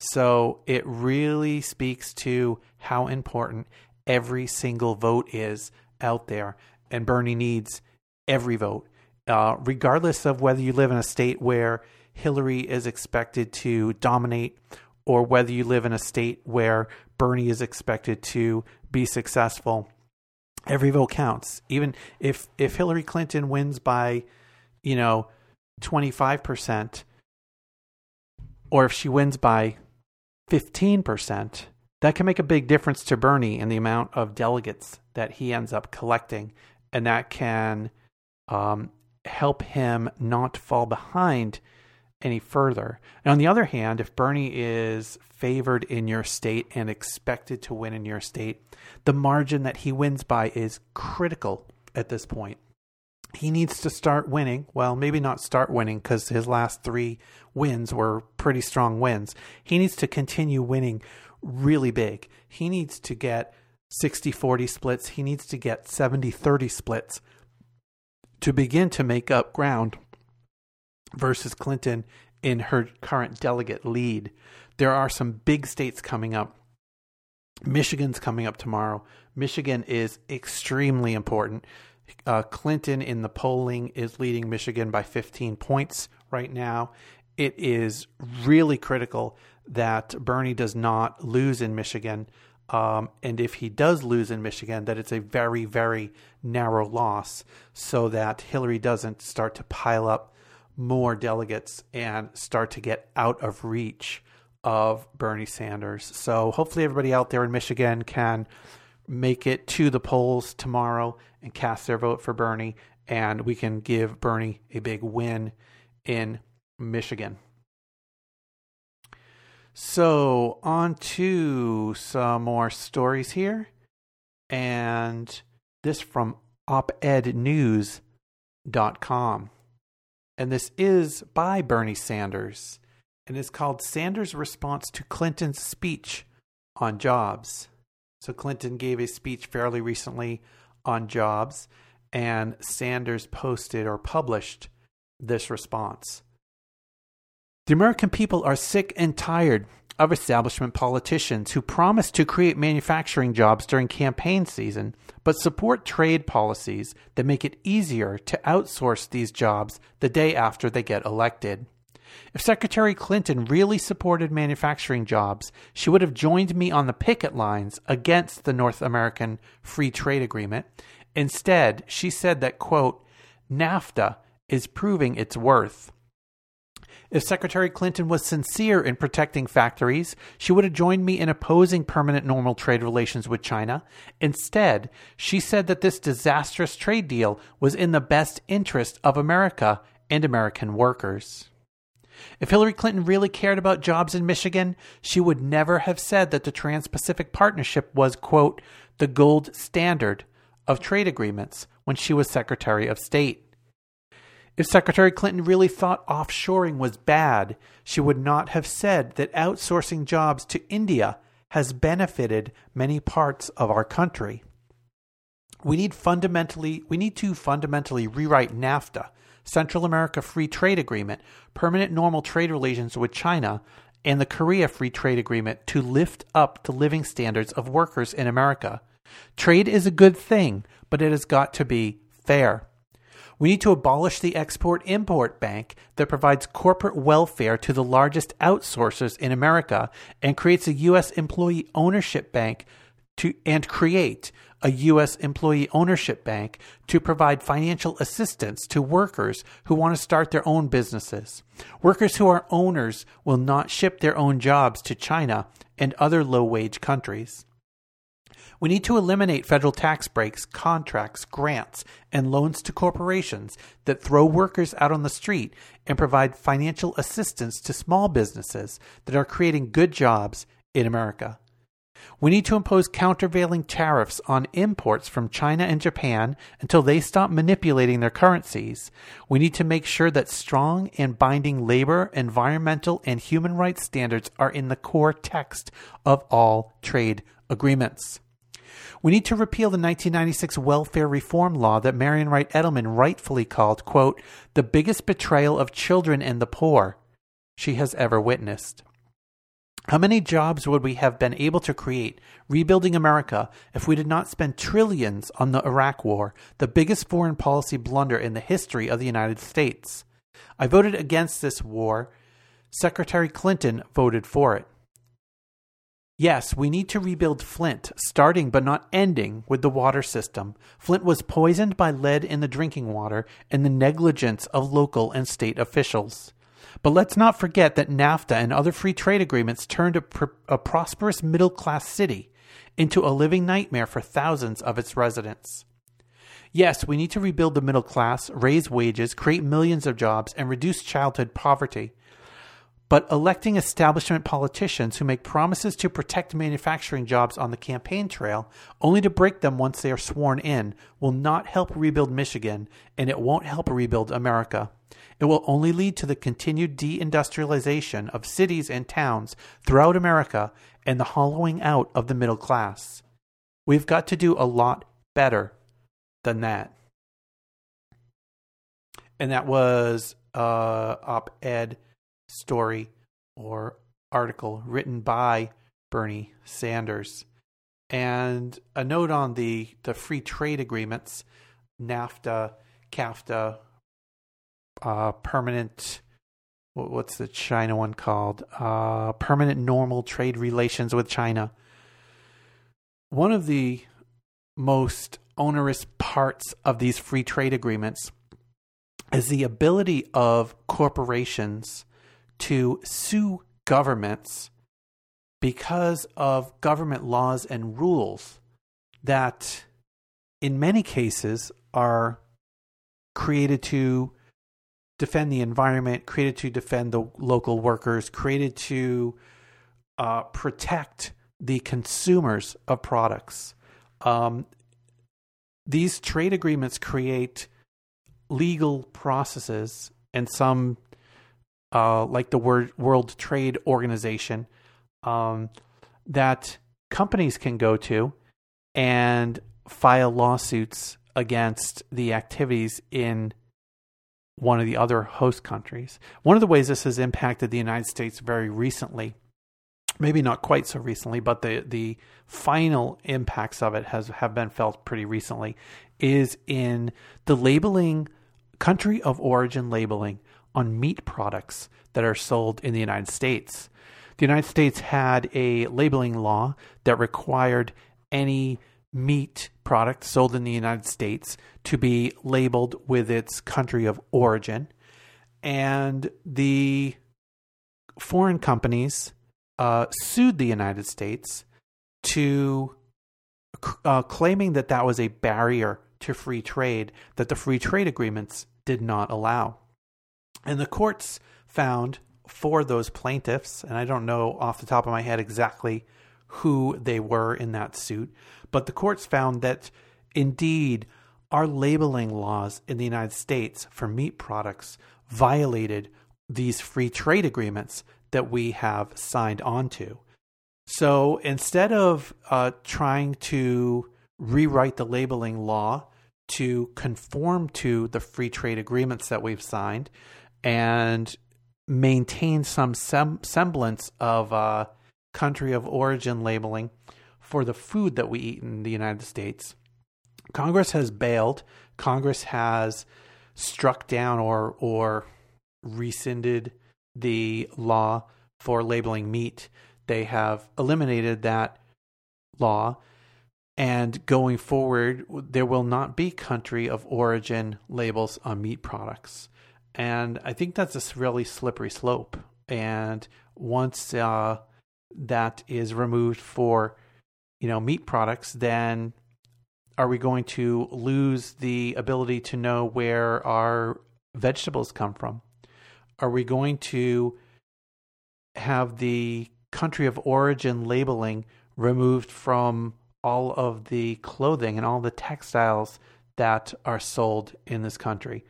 So it really speaks to how important every single vote is out there, and Bernie needs every vote uh, regardless of whether you live in a state where Hillary is expected to dominate or whether you live in a state where Bernie is expected to be successful. Every vote counts. Even if if Hillary Clinton wins by, you know, 25% or if she wins by 15%, that can make a big difference to Bernie in the amount of delegates that he ends up collecting and that can um, help him not fall behind any further. And on the other hand, if Bernie is favored in your state and expected to win in your state, the margin that he wins by is critical at this point. He needs to start winning. Well, maybe not start winning because his last three wins were pretty strong wins. He needs to continue winning really big. He needs to get 60 40 splits. He needs to get 70 30 splits to begin to make up ground versus Clinton in her current delegate lead. There are some big states coming up. Michigan's coming up tomorrow. Michigan is extremely important. Uh, Clinton in the polling is leading Michigan by 15 points right now. It is really critical that Bernie does not lose in Michigan. Um, and if he does lose in Michigan, that it's a very, very narrow loss so that Hillary doesn't start to pile up more delegates and start to get out of reach of Bernie Sanders. So hopefully, everybody out there in Michigan can make it to the polls tomorrow and cast their vote for Bernie, and we can give Bernie a big win in Michigan. So, on to some more stories here. And this from opednews.com. and this is by Bernie Sanders, and is called Sanders' Response to Clinton's Speech on Jobs. So, Clinton gave a speech fairly recently on jobs, and Sanders posted or published this response. The American people are sick and tired of establishment politicians who promise to create manufacturing jobs during campaign season, but support trade policies that make it easier to outsource these jobs the day after they get elected. If Secretary Clinton really supported manufacturing jobs, she would have joined me on the picket lines against the North American Free Trade Agreement. Instead, she said that, quote, NAFTA is proving its worth. If Secretary Clinton was sincere in protecting factories, she would have joined me in opposing permanent normal trade relations with China. Instead, she said that this disastrous trade deal was in the best interest of America and American workers. If Hillary Clinton really cared about jobs in Michigan, she would never have said that the Trans Pacific Partnership was, quote, the gold standard of trade agreements when she was Secretary of State. If Secretary Clinton really thought offshoring was bad, she would not have said that outsourcing jobs to India has benefited many parts of our country. We need fundamentally we need to fundamentally rewrite NAFTA, Central America Free Trade Agreement, permanent normal trade relations with China, and the Korea Free Trade Agreement to lift up the living standards of workers in America. Trade is a good thing, but it has got to be fair. We need to abolish the Export Import Bank that provides corporate welfare to the largest outsourcers in America and creates a U.S. employee ownership bank to and create a U.S. employee ownership bank to provide financial assistance to workers who want to start their own businesses. Workers who are owners will not ship their own jobs to China and other low wage countries. We need to eliminate federal tax breaks, contracts, grants, and loans to corporations that throw workers out on the street and provide financial assistance to small businesses that are creating good jobs in America. We need to impose countervailing tariffs on imports from China and Japan until they stop manipulating their currencies. We need to make sure that strong and binding labor, environmental, and human rights standards are in the core text of all trade agreements. We need to repeal the 1996 welfare reform law that Marian Wright Edelman rightfully called, quote, the biggest betrayal of children and the poor she has ever witnessed. How many jobs would we have been able to create rebuilding America if we did not spend trillions on the Iraq War, the biggest foreign policy blunder in the history of the United States? I voted against this war. Secretary Clinton voted for it. Yes, we need to rebuild Flint, starting but not ending with the water system. Flint was poisoned by lead in the drinking water and the negligence of local and state officials. But let's not forget that NAFTA and other free trade agreements turned a, pr- a prosperous middle class city into a living nightmare for thousands of its residents. Yes, we need to rebuild the middle class, raise wages, create millions of jobs, and reduce childhood poverty. But electing establishment politicians who make promises to protect manufacturing jobs on the campaign trail, only to break them once they are sworn in, will not help rebuild Michigan, and it won't help rebuild America. It will only lead to the continued deindustrialization of cities and towns throughout America and the hollowing out of the middle class. We've got to do a lot better than that. And that was uh, op ed story or article written by Bernie Sanders. And a note on the, the free trade agreements NAFTA, CAFTA, uh, permanent, what's the China one called? Uh, permanent normal trade relations with China. One of the most onerous parts of these free trade agreements is the ability of corporations to sue governments because of government laws and rules that, in many cases, are created to defend the environment, created to defend the local workers, created to uh, protect the consumers of products. Um, these trade agreements create legal processes and some uh, like the World Trade Organization um, that companies can go to and file lawsuits against the activities in one of the other host countries. One of the ways this has impacted the United States very recently, maybe not quite so recently, but the the final impacts of it has have been felt pretty recently, is in the labeling country of origin labeling on meat products that are sold in the United States. The United States had a labeling law that required any meat product sold in the United States to be labeled with its country of origin. And the foreign companies uh, sued the United States to uh, claiming that that was a barrier to free trade that the free trade agreements did not allow. And the courts found for those plaintiffs, and I don't know off the top of my head exactly who they were in that suit, but the courts found that indeed our labeling laws in the United States for meat products violated these free trade agreements that we have signed on to. So instead of uh, trying to rewrite the labeling law to conform to the free trade agreements that we've signed and maintain some sem- semblance of uh, country of origin labeling for the food that we eat in the United States. Congress has bailed. Congress has struck down or or rescinded the law for labeling meat. They have eliminated that law and going forward there will not be country of origin labels on meat products. And I think that's a really slippery slope. And once uh, that is removed for you know meat products, then are we going to lose the ability to know where our vegetables come from? Are we going to have the country of origin labeling removed from all of the clothing and all the textiles that are sold in this country?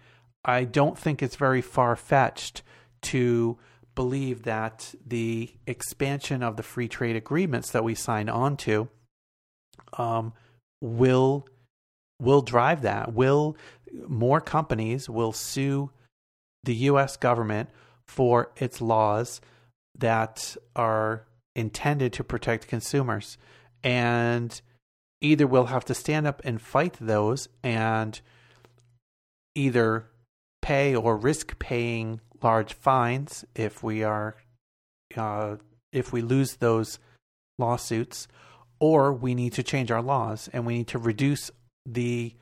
I don't think it's very far fetched to believe that the expansion of the free trade agreements that we sign on to um, will will drive that. Will more companies will sue the U.S. government for its laws that are intended to protect consumers, and either we'll have to stand up and fight those and either pay or risk paying large fines if we are uh, if we lose those lawsuits, or we need to change our laws and we need to reduce the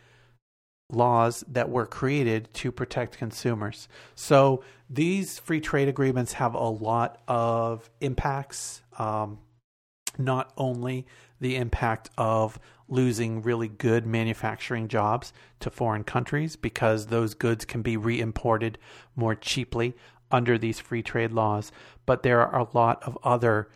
laws that were created to protect consumers. So these free trade agreements have a lot of impacts. Um, not only the impact of losing really good manufacturing jobs to foreign countries because those goods can be re-imported more cheaply under these free trade laws, but there are a lot of other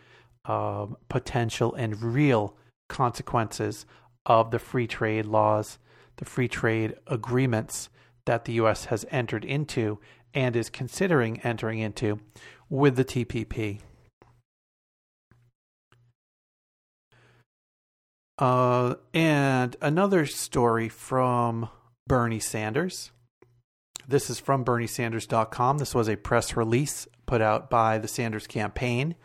uh, potential and real consequences of the free trade laws, the free trade agreements that the U.S. has entered into and is considering entering into with the TPP. Uh, and another story from Bernie Sanders. This is from BernieSanders.com. This was a press release put out by the Sanders campaign.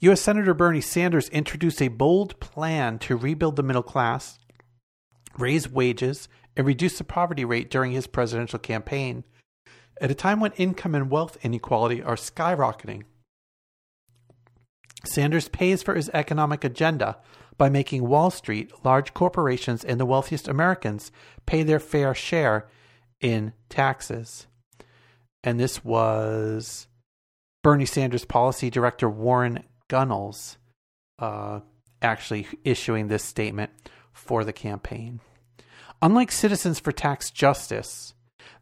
U.S. Senator Bernie Sanders introduced a bold plan to rebuild the middle class, raise wages, and reduce the poverty rate during his presidential campaign at a time when income and wealth inequality are skyrocketing. Sanders pays for his economic agenda by making Wall Street, large corporations, and the wealthiest Americans pay their fair share in taxes. And this was Bernie Sanders policy director Warren Gunnels uh, actually issuing this statement for the campaign. Unlike Citizens for Tax Justice,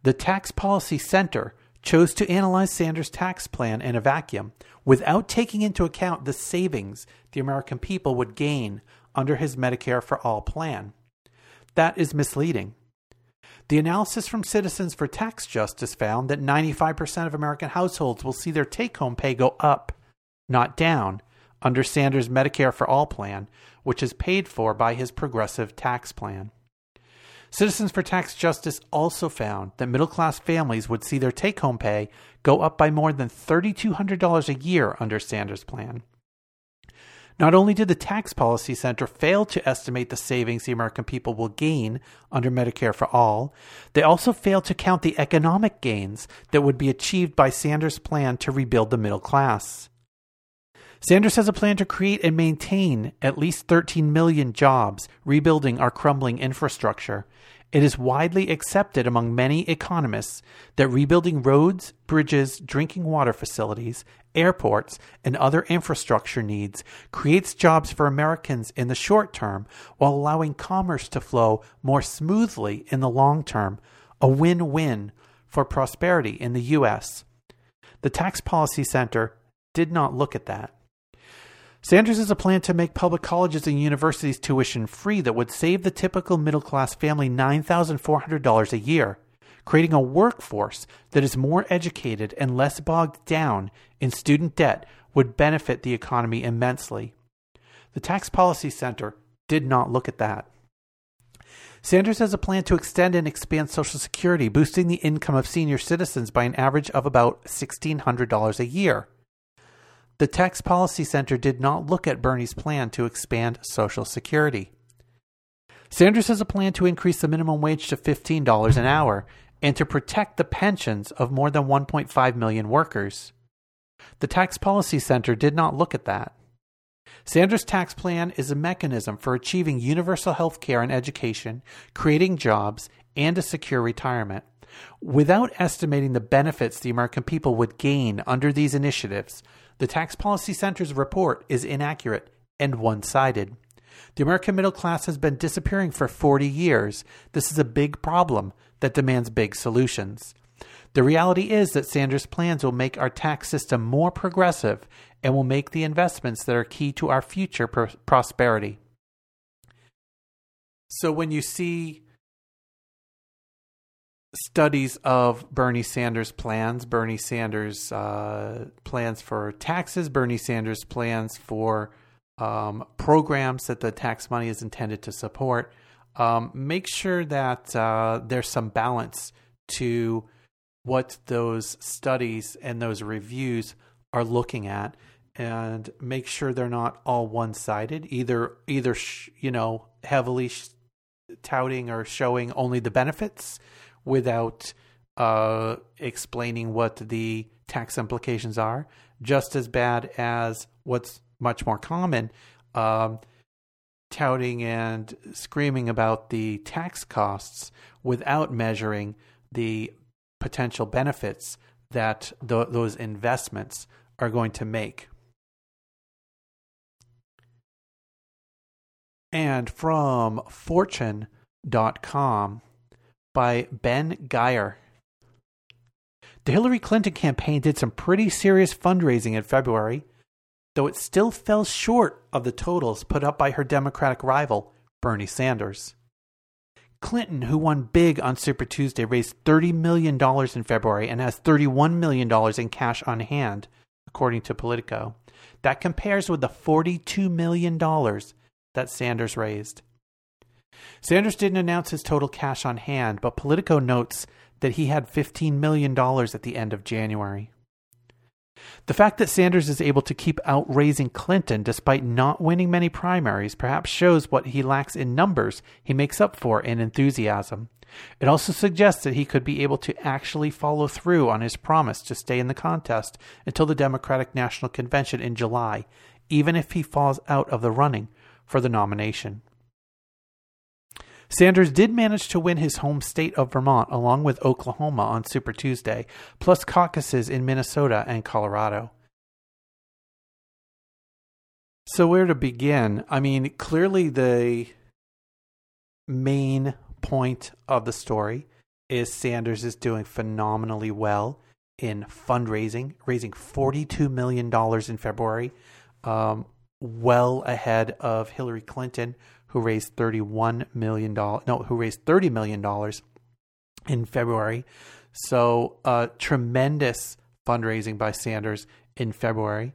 the Tax Policy Center chose to analyze Sanders' tax plan in a vacuum without taking into account the savings the American people would gain under his Medicare for All plan. That is misleading. The analysis from Citizens for Tax Justice found that 95% of American households will see their take home pay go up, not down, under Sanders' Medicare for All plan, which is paid for by his progressive tax plan. Citizens for Tax Justice also found that middle class families would see their take home pay go up by more than $3,200 a year under Sanders' plan. Not only did the Tax Policy Center fail to estimate the savings the American people will gain under Medicare for All, they also failed to count the economic gains that would be achieved by Sanders' plan to rebuild the middle class. Sanders has a plan to create and maintain at least 13 million jobs, rebuilding our crumbling infrastructure. It is widely accepted among many economists that rebuilding roads, bridges, drinking water facilities, airports, and other infrastructure needs creates jobs for Americans in the short term while allowing commerce to flow more smoothly in the long term, a win win for prosperity in the U.S. The Tax Policy Center did not look at that. Sanders has a plan to make public colleges and universities tuition free that would save the typical middle class family $9,400 a year, creating a workforce that is more educated and less bogged down in student debt would benefit the economy immensely. The Tax Policy Center did not look at that. Sanders has a plan to extend and expand Social Security, boosting the income of senior citizens by an average of about $1,600 a year. The Tax Policy Center did not look at Bernie's plan to expand Social Security. Sanders has a plan to increase the minimum wage to $15 an hour and to protect the pensions of more than 1.5 million workers. The Tax Policy Center did not look at that. Sanders' tax plan is a mechanism for achieving universal health care and education, creating jobs, and a secure retirement. Without estimating the benefits the American people would gain under these initiatives, the Tax Policy Center's report is inaccurate and one sided. The American middle class has been disappearing for 40 years. This is a big problem that demands big solutions. The reality is that Sanders' plans will make our tax system more progressive and will make the investments that are key to our future pr- prosperity. So when you see studies of Bernie Sanders' plans, Bernie Sanders' uh, plans for taxes, Bernie Sanders' plans for um, programs that the tax money is intended to support. Um, make sure that uh, there's some balance to what those studies and those reviews are looking at and make sure they're not all one-sided either either you know heavily touting or showing only the benefits without uh, explaining what the tax implications are, just as bad as what's much more common, um, touting and screaming about the tax costs without measuring the potential benefits that th- those investments are going to make. And from fortune.com, by Ben Geier. The Hillary Clinton campaign did some pretty serious fundraising in February, though it still fell short of the totals put up by her Democratic rival, Bernie Sanders. Clinton, who won big on Super Tuesday, raised $30 million in February and has $31 million in cash on hand, according to Politico. That compares with the $42 million that Sanders raised. Sanders didn't announce his total cash on hand, but Politico notes that he had $15 million at the end of January. The fact that Sanders is able to keep outraising Clinton despite not winning many primaries perhaps shows what he lacks in numbers he makes up for in enthusiasm. It also suggests that he could be able to actually follow through on his promise to stay in the contest until the Democratic National Convention in July, even if he falls out of the running for the nomination. Sanders did manage to win his home state of Vermont along with Oklahoma on Super Tuesday, plus caucuses in Minnesota and Colorado. So, where to begin? I mean, clearly the main point of the story is Sanders is doing phenomenally well in fundraising, raising $42 million in February, um, well ahead of Hillary Clinton, who raised $31 million, no, who raised $30 million in February. So, uh, tremendous fundraising by Sanders in February.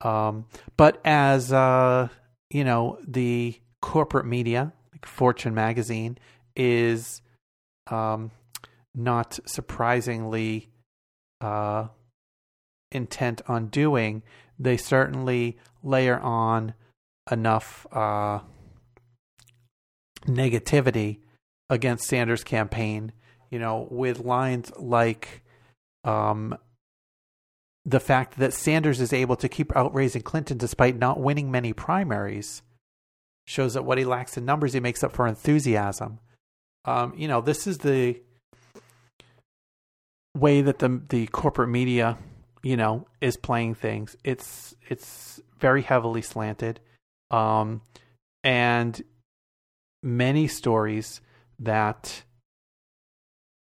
Um, but as uh, you know, the corporate media, like Fortune magazine, is um, not surprisingly uh, intent on doing. They certainly layer on enough uh, negativity against Sanders' campaign. You know, with lines like um, the fact that Sanders is able to keep outraising Clinton despite not winning many primaries shows that what he lacks in numbers, he makes up for enthusiasm. Um, you know, this is the way that the the corporate media, you know, is playing things. It's it's very heavily slanted, um, and many stories that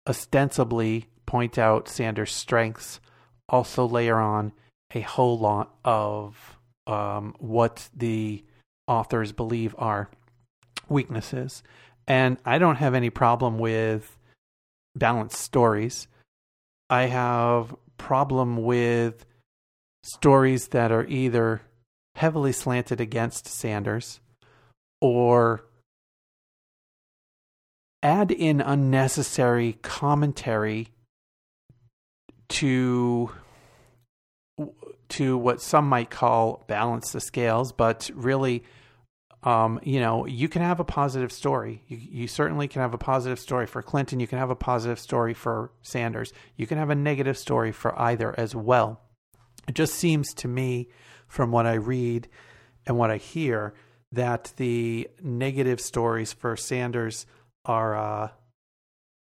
ostensibly point out Sanders' strengths also layer on a whole lot of um, what the authors believe are weaknesses. And I don't have any problem with balanced stories. I have problem with stories that are either heavily slanted against Sanders or add in unnecessary commentary to to what some might call balance the scales, but really, um, you know, you can have a positive story. You, you certainly can have a positive story for Clinton. You can have a positive story for Sanders. You can have a negative story for either as well. It just seems to me, from what I read and what I hear, that the negative stories for Sanders are uh,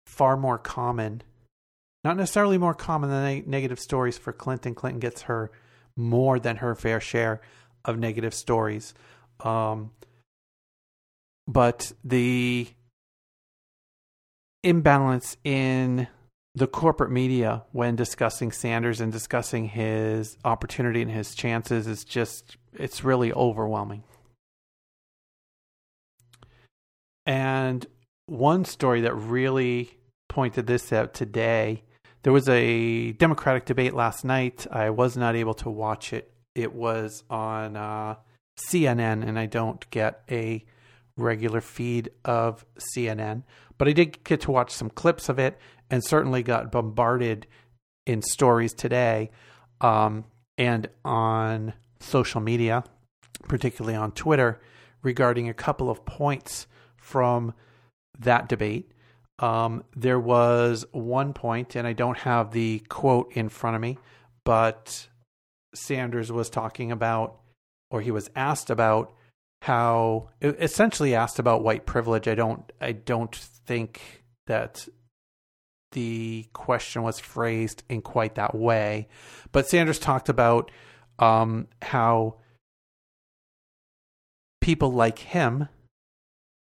far more common. Not necessarily more common than negative stories for Clinton. Clinton gets her more than her fair share of negative stories. Um, but the imbalance in the corporate media when discussing Sanders and discussing his opportunity and his chances is just, it's really overwhelming. And one story that really pointed this out today there was a Democratic debate last night. I was not able to watch it. It was on uh, CNN, and I don't get a regular feed of CNN, but I did get to watch some clips of it and certainly got bombarded in stories today um, and on social media, particularly on Twitter, regarding a couple of points from that debate. Um, there was one point, and I don't have the quote in front of me, but Sanders was talking about, or he was asked about how, essentially asked about white privilege. I don't, I don't think that the question was phrased in quite that way, but Sanders talked about um, how people like him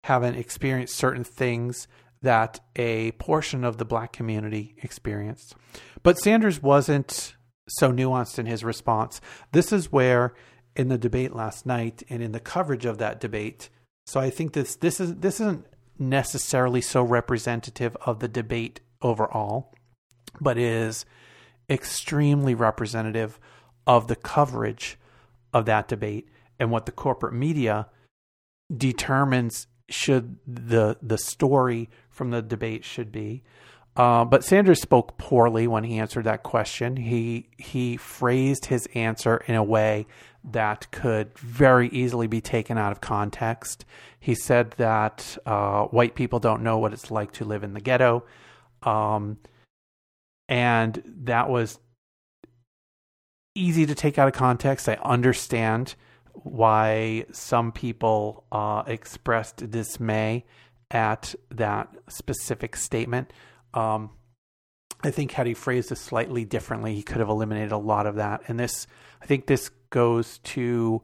haven't experienced certain things that a portion of the black community experienced. But Sanders wasn't so nuanced in his response. This is where in the debate last night and in the coverage of that debate, so I think this this is this isn't necessarily so representative of the debate overall, but is extremely representative of the coverage of that debate and what the corporate media determines should the the story from the debate should be. Uh, but Sanders spoke poorly when he answered that question. He he phrased his answer in a way that could very easily be taken out of context. He said that uh, white people don't know what it's like to live in the ghetto, um, and that was easy to take out of context. I understand why some people uh, expressed dismay at that specific statement. Um, I think had he phrased it slightly differently, he could have eliminated a lot of that. And this, I think, this goes to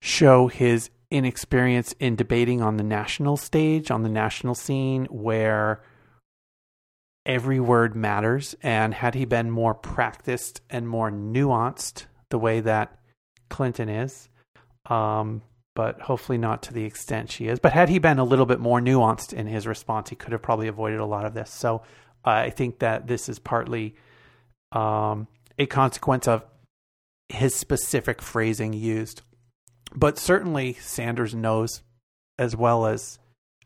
show his inexperience in debating on the national stage, on the national scene, where every word matters. And had he been more practiced and more nuanced, the way that Clinton is, um, but hopefully not to the extent she is. But had he been a little bit more nuanced in his response, he could have probably avoided a lot of this. So uh, I think that this is partly um, a consequence of his specific phrasing used. But certainly Sanders knows as well as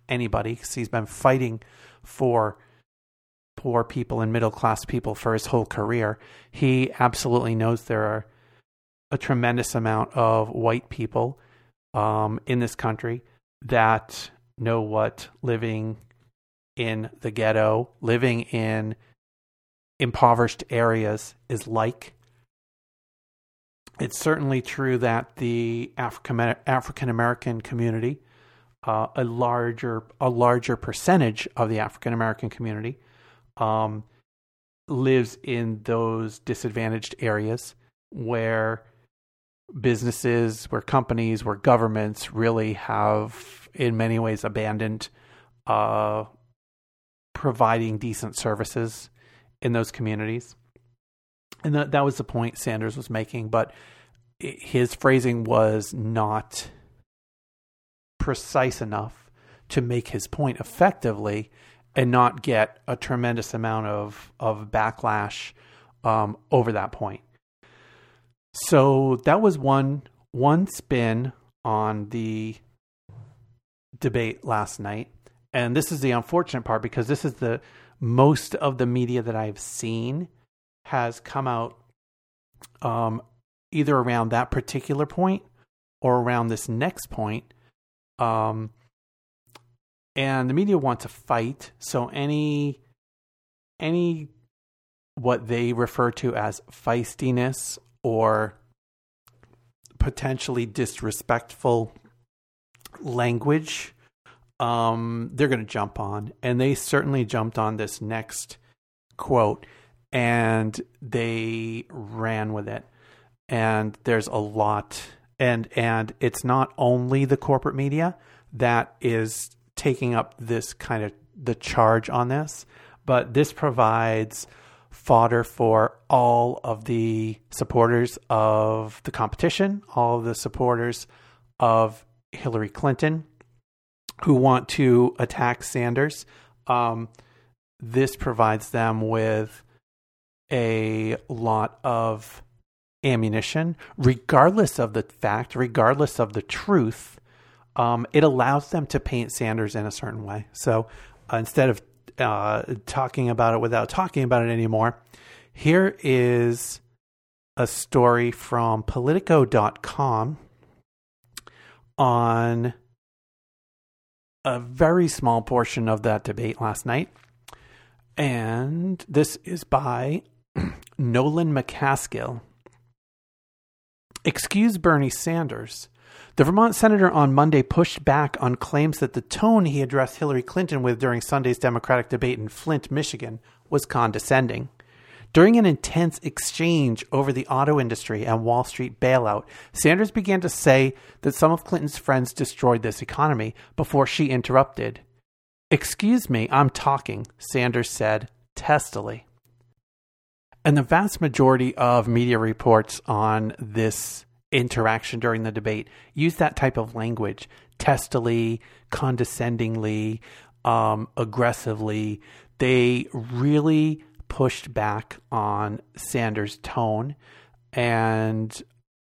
anybody because he's been fighting for poor people and middle class people for his whole career. He absolutely knows there are a tremendous amount of white people um, in this country that know what living in the ghetto, living in impoverished areas is like. It's certainly true that the African American community, uh, a larger a larger percentage of the African American community, um, lives in those disadvantaged areas where businesses, where companies, where governments really have, in many ways, abandoned uh, providing decent services in those communities. And that, that was the point Sanders was making, but his phrasing was not precise enough to make his point effectively and not get a tremendous amount of, of backlash um, over that point. So that was one one spin on the debate last night. And this is the unfortunate part because this is the most of the media that I've seen has come out um, either around that particular point or around this next point. Um, and the media want to fight. So any any what they refer to as feistiness or potentially disrespectful language, um, they're going to jump on. And they certainly jumped on this next quote and they ran with it. And there's a lot and and it's not only the corporate media that is taking up this kind of the charge on this, but this provides fodder for all of the supporters of the competition, all of the supporters of Hillary Clinton who want to attack Sanders. Um, this provides them with a lot of ammunition, regardless of the fact, regardless of the truth. Um, it allows them to paint Sanders in a certain way. So uh, instead of uh, talking about it without talking about it anymore. Here is a story from Politico.com on a very small portion of that debate last night. And this is by Nolan McCaskill. Excuse Bernie Sanders. The Vermont senator on Monday pushed back on claims that the tone he addressed Hillary Clinton with during Sunday's Democratic debate in Flint, Michigan, was condescending. During an intense exchange over the auto industry and Wall Street bailout, Sanders began to say that some of Clinton's friends destroyed this economy before she interrupted. Excuse me, I'm talking, Sanders said testily. And the vast majority of media reports on this interaction during the debate use that type of language testily, condescendingly, um, aggressively. They really pushed back on Sanders' tone. And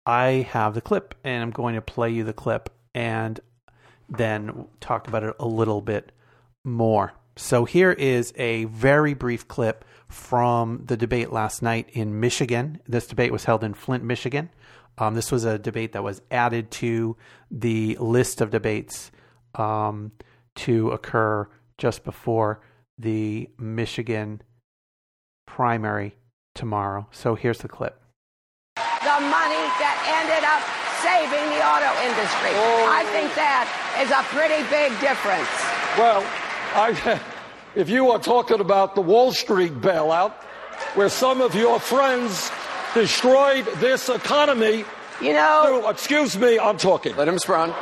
I have the clip, and I'm going to play you the clip and then talk about it a little bit more. So here is a very brief clip from the debate last night in Michigan. This debate was held in Flint, Michigan. Um, this was a debate that was added to the list of debates um, to occur just before the Michigan primary tomorrow. So here's the clip. The money that ended up saving the auto industry. Oh. I think that is a pretty big difference. Well, I, if you are talking about the Wall Street bailout, where some of your friends destroyed this economy. You know. excuse me, I'm talking. Let him respond.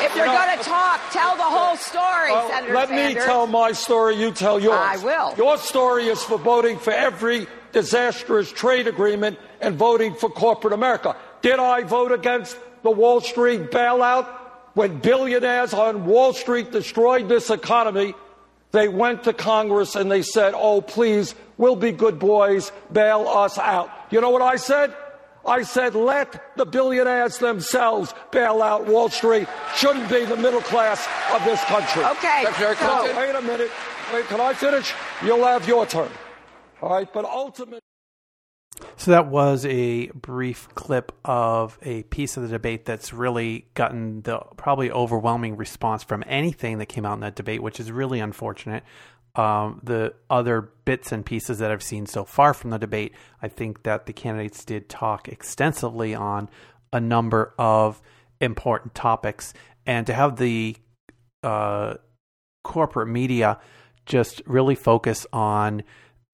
If you're you know, going to talk, tell the whole story, uh, Senator Let Sanders. me tell my story, you tell yours. I will. Your story is for voting for every disastrous trade agreement and voting for corporate America. Did I vote against the Wall Street bailout? When billionaires on Wall Street destroyed this economy, they went to Congress and they said, oh, please, we'll be good boys, bail us out. You know what I said? I said, let the billionaires themselves bail out Wall Street. Shouldn't be the middle class of this country. Okay. Secretary so- Clinton. Wait a minute. Wait, can I finish? You'll have your turn. All right, but ultimately. So that was a brief clip of a piece of the debate that's really gotten the probably overwhelming response from anything that came out in that debate, which is really unfortunate. Um, the other bits and pieces that I've seen so far from the debate, I think that the candidates did talk extensively on a number of important topics, and to have the uh, corporate media just really focus on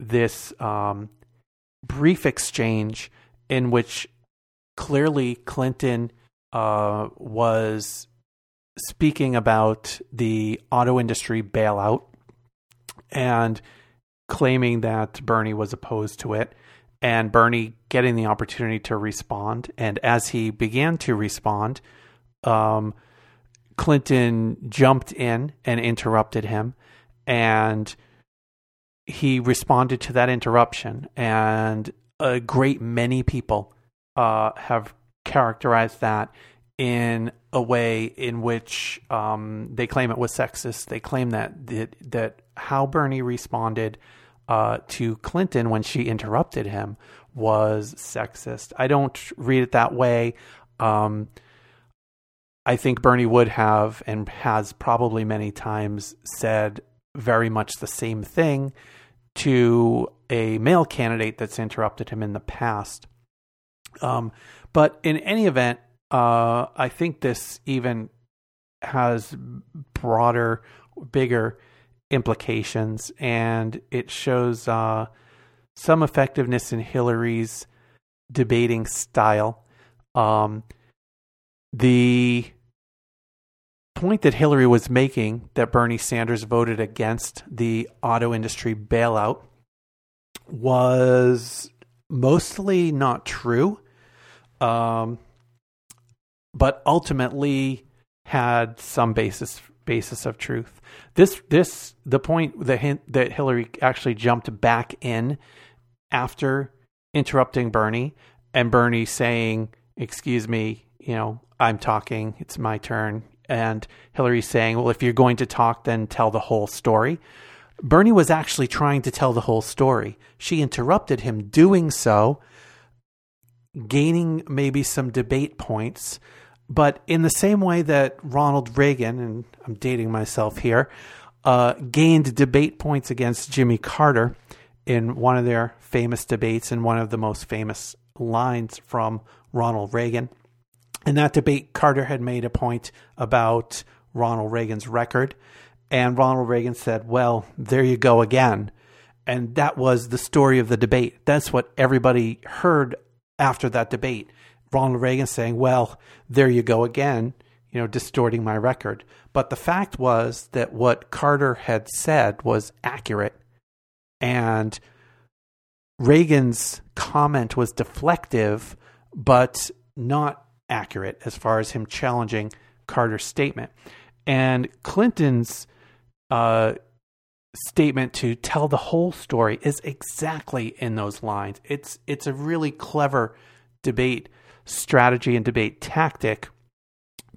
this um, brief exchange in which clearly Clinton uh, was speaking about the auto industry bailout and claiming that Bernie was opposed to it, and Bernie getting the opportunity to respond. And as he began to respond, um, Clinton jumped in and interrupted him, and he responded to that interruption. And a great many people uh, have characterized that in a way in which um, they claim it was sexist. They claim that that, that how Bernie responded uh, to Clinton when she interrupted him was sexist. I don't read it that way. Um, I think Bernie would have and has probably many times said very much the same thing to a male candidate that's interrupted him in the past. Um, but in any event, uh, I think this even has broader, bigger implications, and it shows uh, some effectiveness in Hillary's debating style. Um, the point that Hillary was making that Bernie Sanders voted against the auto industry bailout was mostly not true, um, but ultimately had some basis basis of truth. This this the point that hint that Hillary actually jumped back in after interrupting Bernie and Bernie saying, "Excuse me, you know, I'm talking. It's my turn." And Hillary saying, "Well, if you're going to talk, then tell the whole story." Bernie was actually trying to tell the whole story. She interrupted him doing so, gaining maybe some debate points. But in the same way that Ronald Reagan, and I'm dating myself here, uh, gained debate points against Jimmy Carter in one of their famous debates and one of the most famous lines from Ronald Reagan. In that debate, Carter had made a point about Ronald Reagan's record. And Ronald Reagan said, Well, there you go again. And that was the story of the debate. That's what everybody heard after that debate. Ronald Reagan saying, Well, there you go again, you know, distorting my record. But the fact was that what Carter had said was accurate. And Reagan's comment was deflective, but not accurate as far as him challenging Carter's statement. And Clinton's uh, statement to tell the whole story is exactly in those lines. It's it's a really clever debate strategy and debate tactic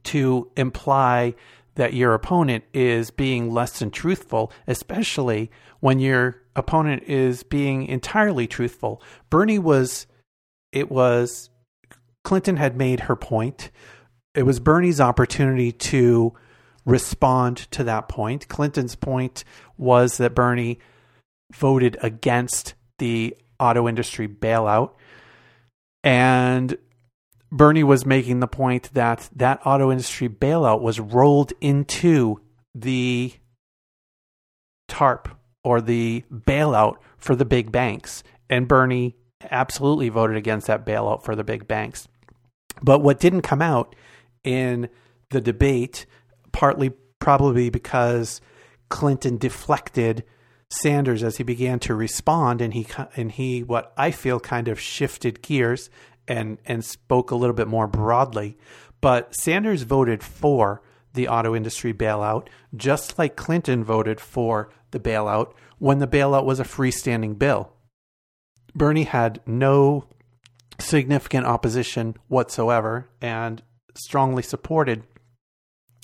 to imply that your opponent is being less than truthful, especially when your opponent is being entirely truthful. Bernie was, it was, Clinton had made her point. It was Bernie's opportunity to respond to that point. Clinton's point was that Bernie voted against the auto industry bailout. And Bernie was making the point that that auto industry bailout was rolled into the TARP or the bailout for the big banks. And Bernie absolutely voted against that bailout for the big banks. But what didn't come out in the debate, partly probably because Clinton deflected Sanders as he began to respond, and he and he what I feel kind of shifted gears and and spoke a little bit more broadly. But Sanders voted for the auto industry bailout, just like Clinton voted for the bailout when the bailout was a freestanding bill. Bernie had no significant opposition whatsoever and strongly supported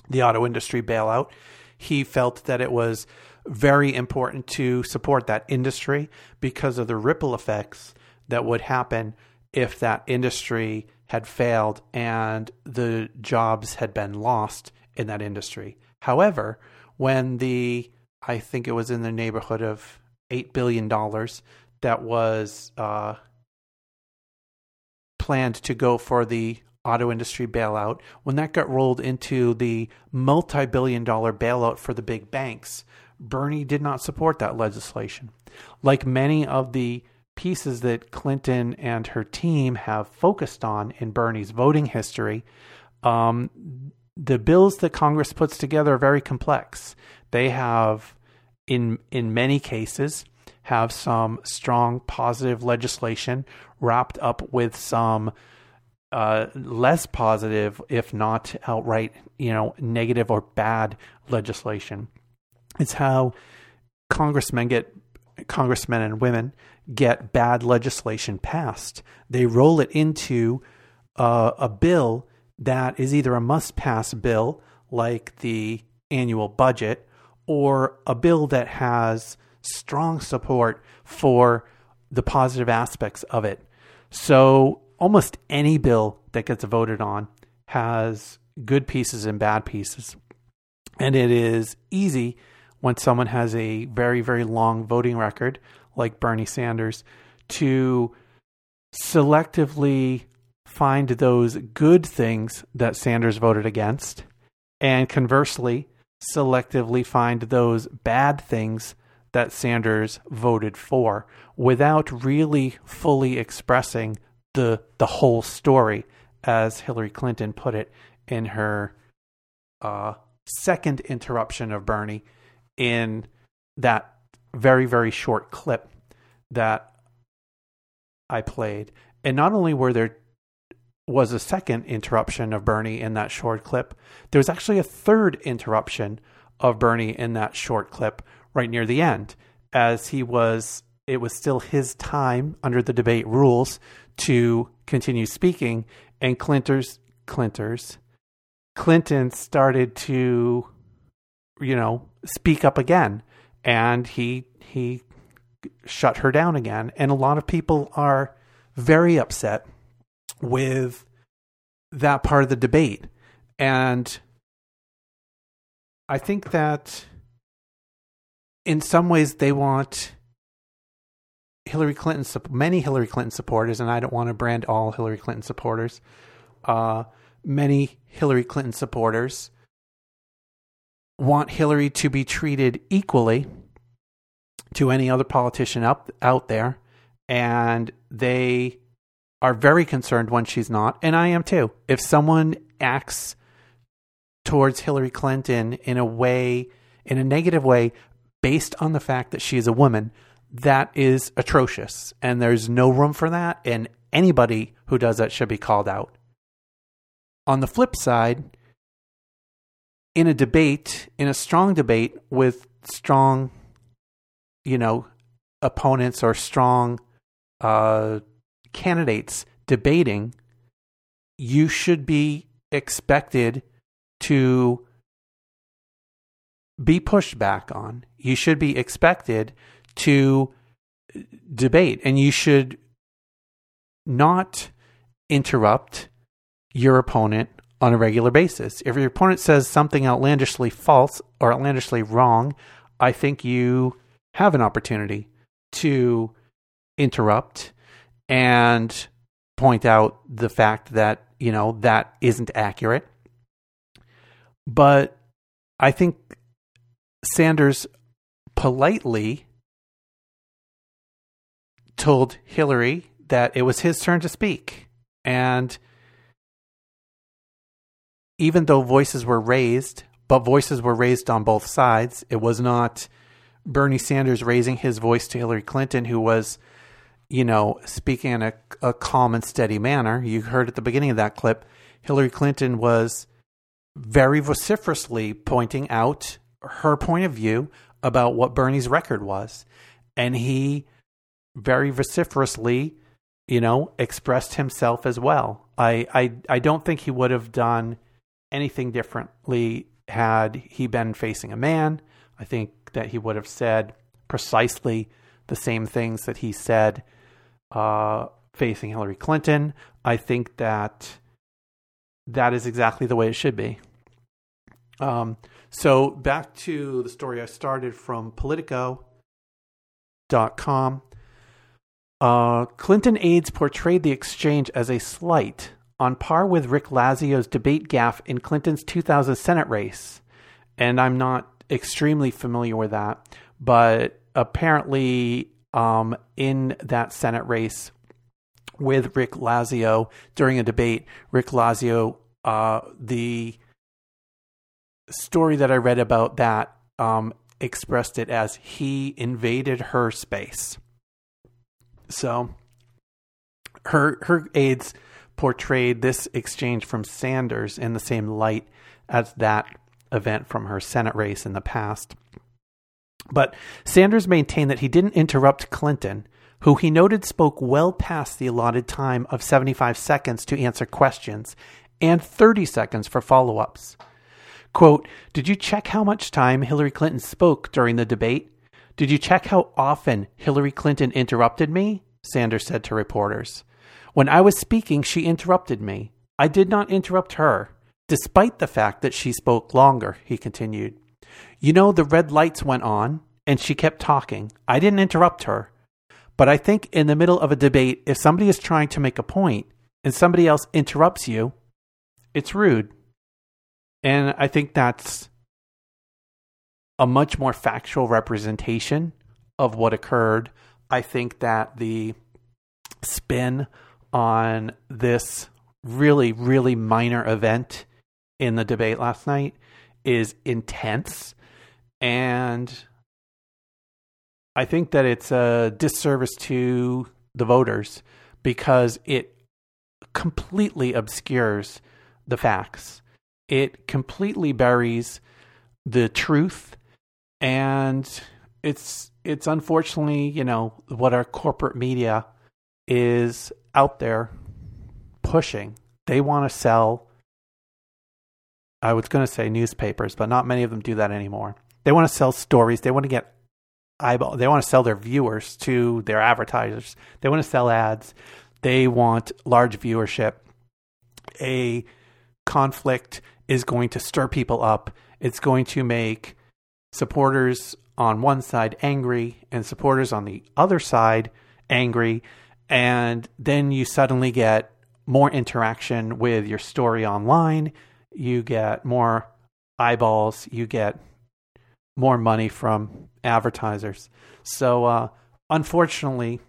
the auto industry bailout. He felt that it was very important to support that industry because of the ripple effects that would happen if that industry had failed and the jobs had been lost in that industry. However, when the I think it was in the neighborhood of eight billion dollars that was uh, planned to go for the auto industry bailout, when that got rolled into the multi billion dollar bailout for the big banks, Bernie did not support that legislation. Like many of the pieces that Clinton and her team have focused on in Bernie's voting history, um, the bills that Congress puts together are very complex. They have, in in many cases, have some strong positive legislation wrapped up with some uh, less positive, if not outright, you know, negative or bad legislation. It's how congressmen get congressmen and women get bad legislation passed. They roll it into uh, a bill that is either a must pass bill, like the annual budget, or a bill that has strong support for the positive aspects of it. So almost any bill that gets voted on has good pieces and bad pieces. And it is easy when someone has a very, very long voting record, like Bernie Sanders, to selectively find those good things that Sanders voted against, and conversely, selectively find those bad things that Sanders voted for without really fully expressing the the whole story, as Hillary Clinton put it in her uh, second interruption of Bernie in that very very short clip that I played. And not only were there was a second interruption of Bernie in that short clip, there was actually a third interruption of Bernie in that short clip right near the end, as he was it was still his time under the debate rules to continue speaking, and Clinters Clinters Clinton started to, you know, speak up again, and he he shut her down again, and a lot of people are very upset with that part of the debate, and I think that in some ways they want Hillary Clinton, many Hillary Clinton supporters, and I don't want to brand all Hillary Clinton supporters, uh, many Hillary Clinton supporters want Hillary to be treated equally to any other politician up out there, and they are very concerned when she's not, and I am too. If someone acts towards Hillary Clinton in a way, in a negative way, based on the fact that she is a woman, that is atrocious. And there's no room for that. And anybody who does that should be called out. On the flip side, in a debate, in a strong debate with strong, you know, opponents or strong uh, candidates debating, you should be expected to be pushed back on. You should be expected to debate, and you should not interrupt your opponent on a regular basis. If your opponent says something outlandishly false or outlandishly wrong, I think you have an opportunity to interrupt and point out the fact that, you know, that isn't accurate. But I think Sanders politely told Hillary that it was his turn to speak. And even though voices were raised, but voices were raised on both sides, it was not Bernie Sanders raising his voice to Hillary Clinton, who was you know, speaking in a, a calm and steady manner. You heard at the beginning of that clip, Hillary Clinton was very vociferously pointing out her point of view about what Bernie's record was. And he very vociferously, you know, expressed himself as well. I, I, I don't think he would have done anything differently had he been facing a man. I think that he would have said precisely the same things that he said uh, facing Hillary Clinton. I think that that is exactly the way it should be. Um, so back to the story I started from Politico.com. Uh, Clinton aides portrayed the exchange as a slight, on par with Rick Lazio's debate gaffe in Clinton's 2000 Senate race. And I'm not extremely familiar with that, but apparently, um, in that Senate race with Rick Lazio during a debate, Rick Lazio, uh, the story that I read about that um, expressed it as he invaded her space. So her her aides portrayed this exchange from Sanders in the same light as that event from her Senate race in the past. But Sanders maintained that he didn't interrupt Clinton, who he noted spoke well past the allotted time of 75 seconds to answer questions and 30 seconds for follow ups. Quote, Did you check how much time Hillary Clinton spoke during the debate? Did you check how often Hillary Clinton interrupted me? Sanders said to reporters. When I was speaking, she interrupted me. I did not interrupt her, despite the fact that she spoke longer, he continued. You know, the red lights went on, and she kept talking. I didn't interrupt her. But I think in the middle of a debate, if somebody is trying to make a point and somebody else interrupts you, it's rude. And I think that's a much more factual representation of what occurred. I think that the spin on this really, really minor event in the debate last night is intense. And I think that it's a disservice to the voters because it completely obscures the facts. It completely buries the truth and it's it's unfortunately, you know, what our corporate media is out there pushing. They want to sell I was going to say newspapers, but not many of them do that anymore. They want to sell stories. They want to get eyeball. They want to sell their viewers to their advertisers. They want to sell ads. They want large viewership. A conflict is going to stir people up. It's going to make supporters on one side angry and supporters on the other side angry. And then you suddenly get more interaction with your story online. You get more eyeballs. You get more money from advertisers. So, uh, unfortunately,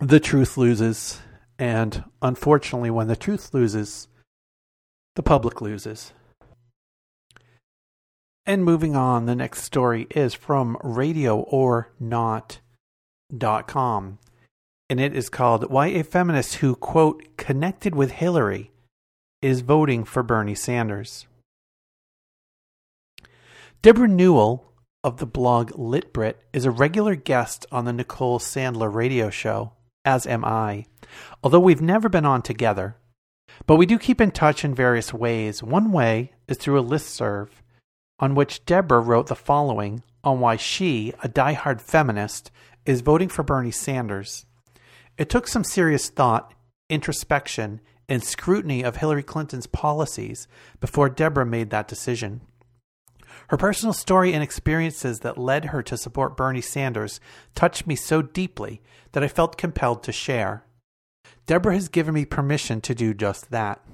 the truth loses. And unfortunately, when the truth loses, the public loses. And moving on, the next story is from radioornot.com. And it is called Why a Feminist Who, quote, connected with Hillary is voting for Bernie Sanders. Deborah Newell of the blog Litbrit is a regular guest on the Nicole Sandler radio show, as am I, although we've never been on together. But we do keep in touch in various ways. One way is through a list serve on which Deborah wrote the following on why she, a die-hard feminist, is voting for Bernie Sanders. It took some serious thought, introspection, and scrutiny of Hillary Clinton's policies before Deborah made that decision. Her personal story and experiences that led her to support Bernie Sanders touched me so deeply that I felt compelled to share. Deborah has given me permission to do just that.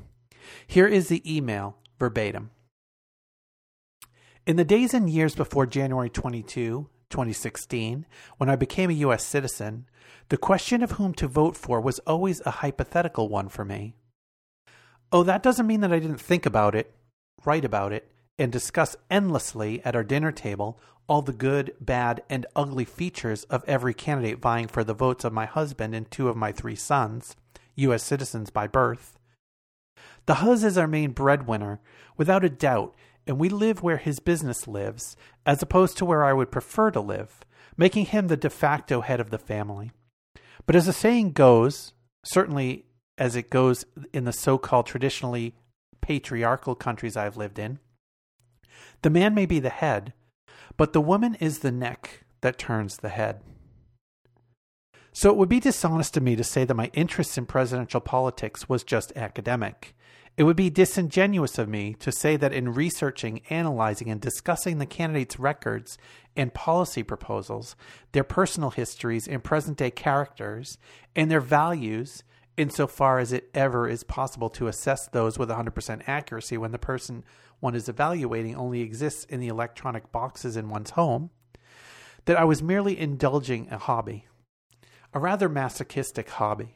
Here is the email verbatim. In the days and years before January 22, 2016, when I became a U.S. citizen, the question of whom to vote for was always a hypothetical one for me. Oh, that doesn't mean that I didn't think about it, write about it, and discuss endlessly at our dinner table all the good, bad, and ugly features of every candidate vying for the votes of my husband and two of my three sons, U.S. citizens by birth. The hus is our main breadwinner, without a doubt, and we live where his business lives, as opposed to where I would prefer to live, making him the de facto head of the family. But as the saying goes, certainly as it goes in the so called traditionally patriarchal countries I've lived in, the man may be the head, but the woman is the neck that turns the head. So it would be dishonest of me to say that my interest in presidential politics was just academic. It would be disingenuous of me to say that in researching, analyzing, and discussing the candidates' records and policy proposals, their personal histories and present day characters, and their values, insofar as it ever is possible to assess those with 100% accuracy when the person one is evaluating only exists in the electronic boxes in one's home, that I was merely indulging a hobby, a rather masochistic hobby.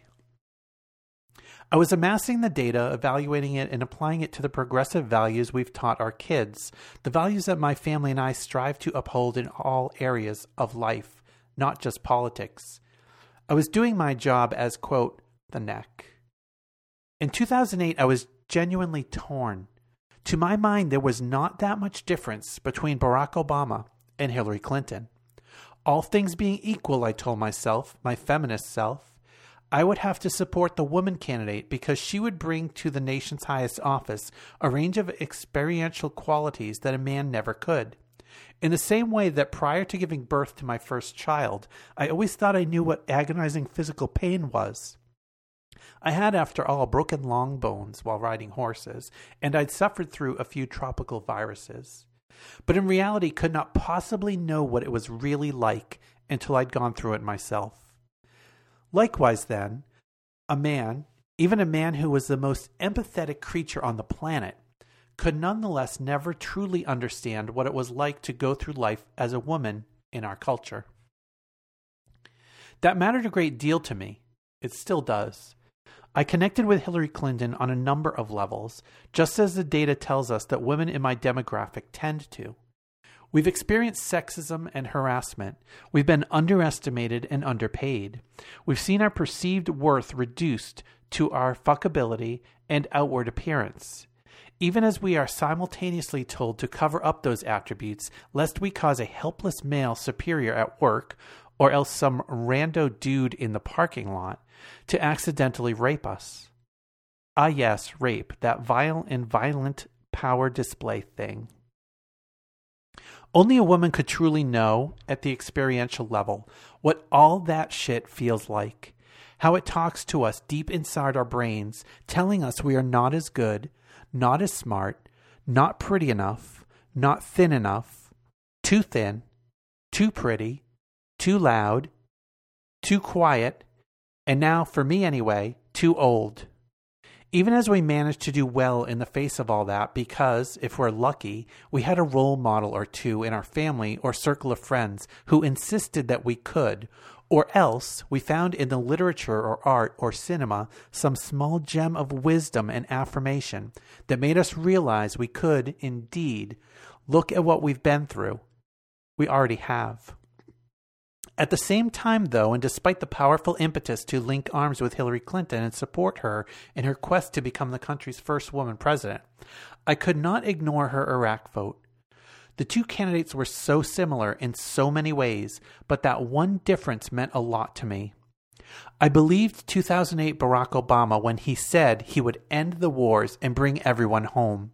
I was amassing the data, evaluating it, and applying it to the progressive values we've taught our kids, the values that my family and I strive to uphold in all areas of life, not just politics. I was doing my job as, quote, the neck. In 2008, I was genuinely torn. To my mind, there was not that much difference between Barack Obama and Hillary Clinton. All things being equal, I told myself, my feminist self, I would have to support the woman candidate because she would bring to the nation's highest office a range of experiential qualities that a man never could. In the same way that prior to giving birth to my first child, I always thought I knew what agonizing physical pain was. I had, after all, broken long bones while riding horses, and I'd suffered through a few tropical viruses. But in reality, could not possibly know what it was really like until I'd gone through it myself. Likewise, then, a man, even a man who was the most empathetic creature on the planet, could nonetheless never truly understand what it was like to go through life as a woman in our culture. That mattered a great deal to me. It still does. I connected with Hillary Clinton on a number of levels, just as the data tells us that women in my demographic tend to. We've experienced sexism and harassment. We've been underestimated and underpaid. We've seen our perceived worth reduced to our fuckability and outward appearance. Even as we are simultaneously told to cover up those attributes, lest we cause a helpless male superior at work, or else some rando dude in the parking lot, to accidentally rape us. Ah, yes, rape, that vile and violent power display thing. Only a woman could truly know at the experiential level what all that shit feels like. How it talks to us deep inside our brains, telling us we are not as good, not as smart, not pretty enough, not thin enough, too thin, too pretty, too loud, too quiet, and now, for me anyway, too old. Even as we managed to do well in the face of all that, because, if we're lucky, we had a role model or two in our family or circle of friends who insisted that we could, or else we found in the literature or art or cinema some small gem of wisdom and affirmation that made us realize we could, indeed, look at what we've been through. We already have. At the same time, though, and despite the powerful impetus to link arms with Hillary Clinton and support her in her quest to become the country's first woman president, I could not ignore her Iraq vote. The two candidates were so similar in so many ways, but that one difference meant a lot to me. I believed 2008 Barack Obama when he said he would end the wars and bring everyone home.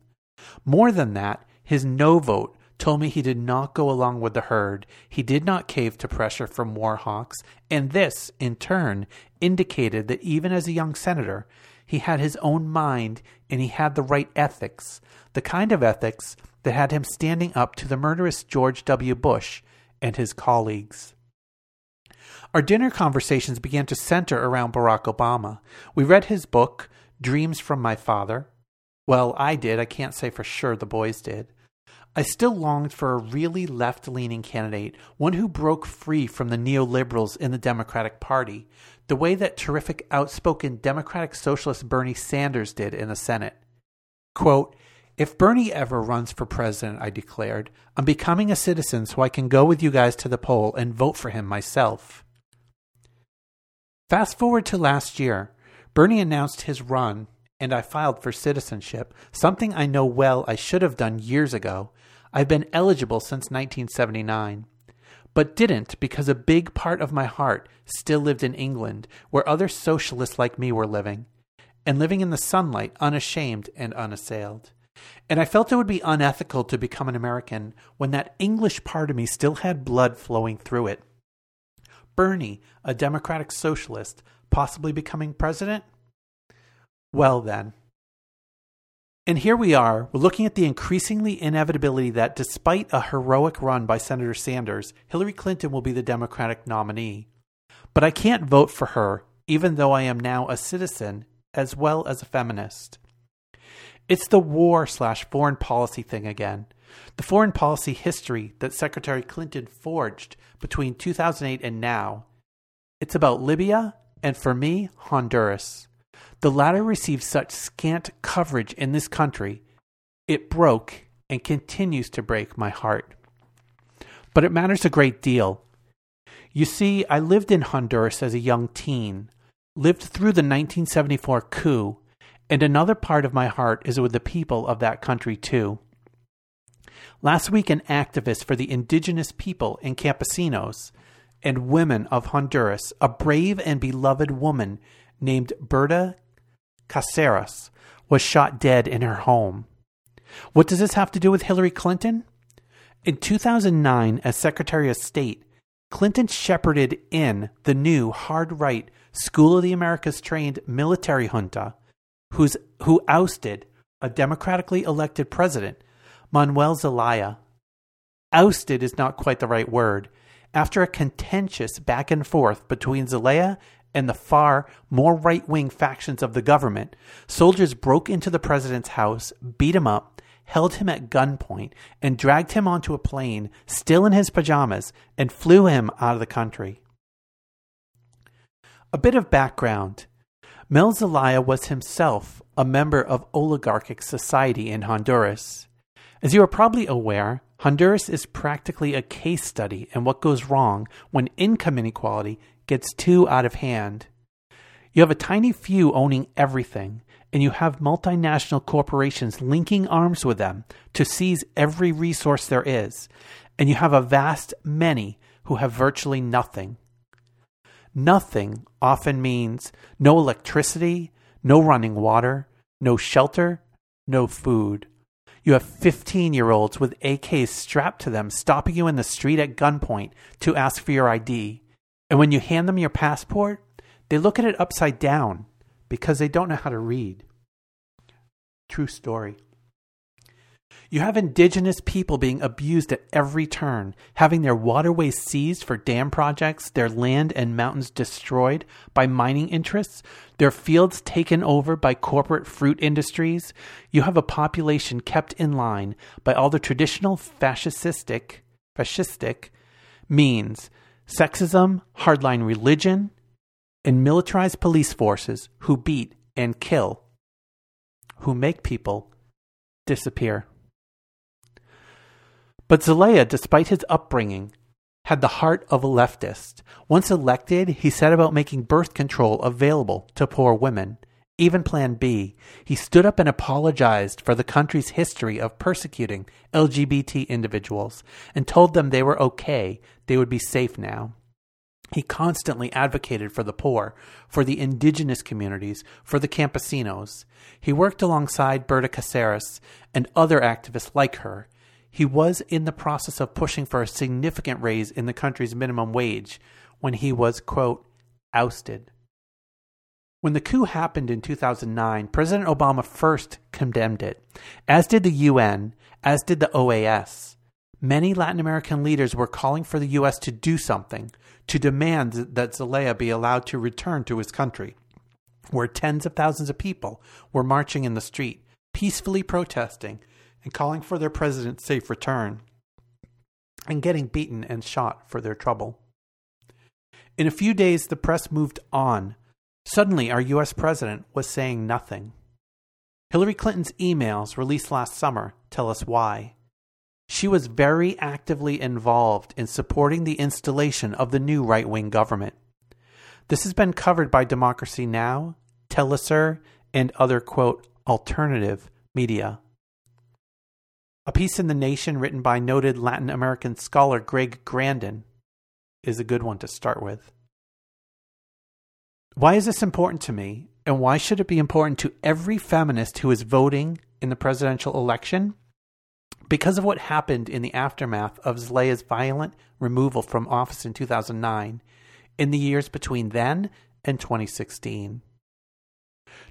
More than that, his no vote told me he did not go along with the herd, he did not cave to pressure from war hawks, and this, in turn, indicated that even as a young senator, he had his own mind and he had the right ethics, the kind of ethics that had him standing up to the murderous George W. Bush and his colleagues. Our dinner conversations began to center around Barack Obama. We read his book, Dreams from My Father. Well, I did. I can't say for sure the boys did. I still longed for a really left leaning candidate, one who broke free from the neoliberals in the Democratic Party, the way that terrific outspoken Democratic Socialist Bernie Sanders did in the Senate. Quote, If Bernie ever runs for president, I declared, I'm becoming a citizen so I can go with you guys to the poll and vote for him myself. Fast forward to last year. Bernie announced his run, and I filed for citizenship, something I know well I should have done years ago. I've been eligible since 1979, but didn't because a big part of my heart still lived in England, where other socialists like me were living, and living in the sunlight unashamed and unassailed. And I felt it would be unethical to become an American when that English part of me still had blood flowing through it. Bernie, a democratic socialist, possibly becoming president? Well, then. And here we are, we're looking at the increasingly inevitability that despite a heroic run by Senator Sanders, Hillary Clinton will be the Democratic nominee. But I can't vote for her, even though I am now a citizen as well as a feminist. It's the war slash foreign policy thing again. The foreign policy history that Secretary Clinton forged between 2008 and now. It's about Libya and, for me, Honduras. The latter received such scant coverage in this country, it broke and continues to break my heart. But it matters a great deal. You see, I lived in Honduras as a young teen, lived through the 1974 coup, and another part of my heart is with the people of that country too. Last week, an activist for the indigenous people and campesinos and women of Honduras, a brave and beloved woman named Berta Caceres, was shot dead in her home. What does this have to do with Hillary Clinton? In 2009, as Secretary of State, Clinton shepherded in the new hard right School of the Americas trained military junta who's, who ousted a democratically elected president, Manuel Zelaya. Ousted is not quite the right word. After a contentious back and forth between Zelaya and the far more right wing factions of the government, soldiers broke into the president's house, beat him up, held him at gunpoint, and dragged him onto a plane, still in his pajamas, and flew him out of the country. A bit of background Mel Zelaya was himself a member of oligarchic society in Honduras. As you are probably aware, Honduras is practically a case study in what goes wrong when income inequality gets too out of hand. You have a tiny few owning everything, and you have multinational corporations linking arms with them to seize every resource there is, and you have a vast many who have virtually nothing. Nothing often means no electricity, no running water, no shelter, no food. You have 15 year olds with AKs strapped to them stopping you in the street at gunpoint to ask for your ID. And when you hand them your passport, they look at it upside down because they don't know how to read. True story. You have indigenous people being abused at every turn, having their waterways seized for dam projects, their land and mountains destroyed by mining interests, their fields taken over by corporate fruit industries. You have a population kept in line by all the traditional fascistic, fascistic means sexism, hardline religion, and militarized police forces who beat and kill, who make people disappear. But Zelaya, despite his upbringing, had the heart of a leftist. Once elected, he set about making birth control available to poor women. Even Plan B, he stood up and apologized for the country's history of persecuting LGBT individuals and told them they were okay, they would be safe now. He constantly advocated for the poor, for the indigenous communities, for the campesinos. He worked alongside Berta Caceres and other activists like her he was in the process of pushing for a significant raise in the country's minimum wage when he was, quote, ousted. When the coup happened in 2009, President Obama first condemned it, as did the UN, as did the OAS. Many Latin American leaders were calling for the U.S. to do something, to demand that Zelaya be allowed to return to his country, where tens of thousands of people were marching in the street, peacefully protesting and calling for their president's safe return, and getting beaten and shot for their trouble. In a few days, the press moved on. Suddenly, our US president was saying nothing. Hillary Clinton's emails released last summer tell us why. She was very actively involved in supporting the installation of the new right wing government. This has been covered by Democracy Now!, Telesur, and other, quote, alternative media. A piece in The Nation written by noted Latin American scholar Greg Grandin is a good one to start with. Why is this important to me? And why should it be important to every feminist who is voting in the presidential election? Because of what happened in the aftermath of Zelaya's violent removal from office in 2009, in the years between then and 2016.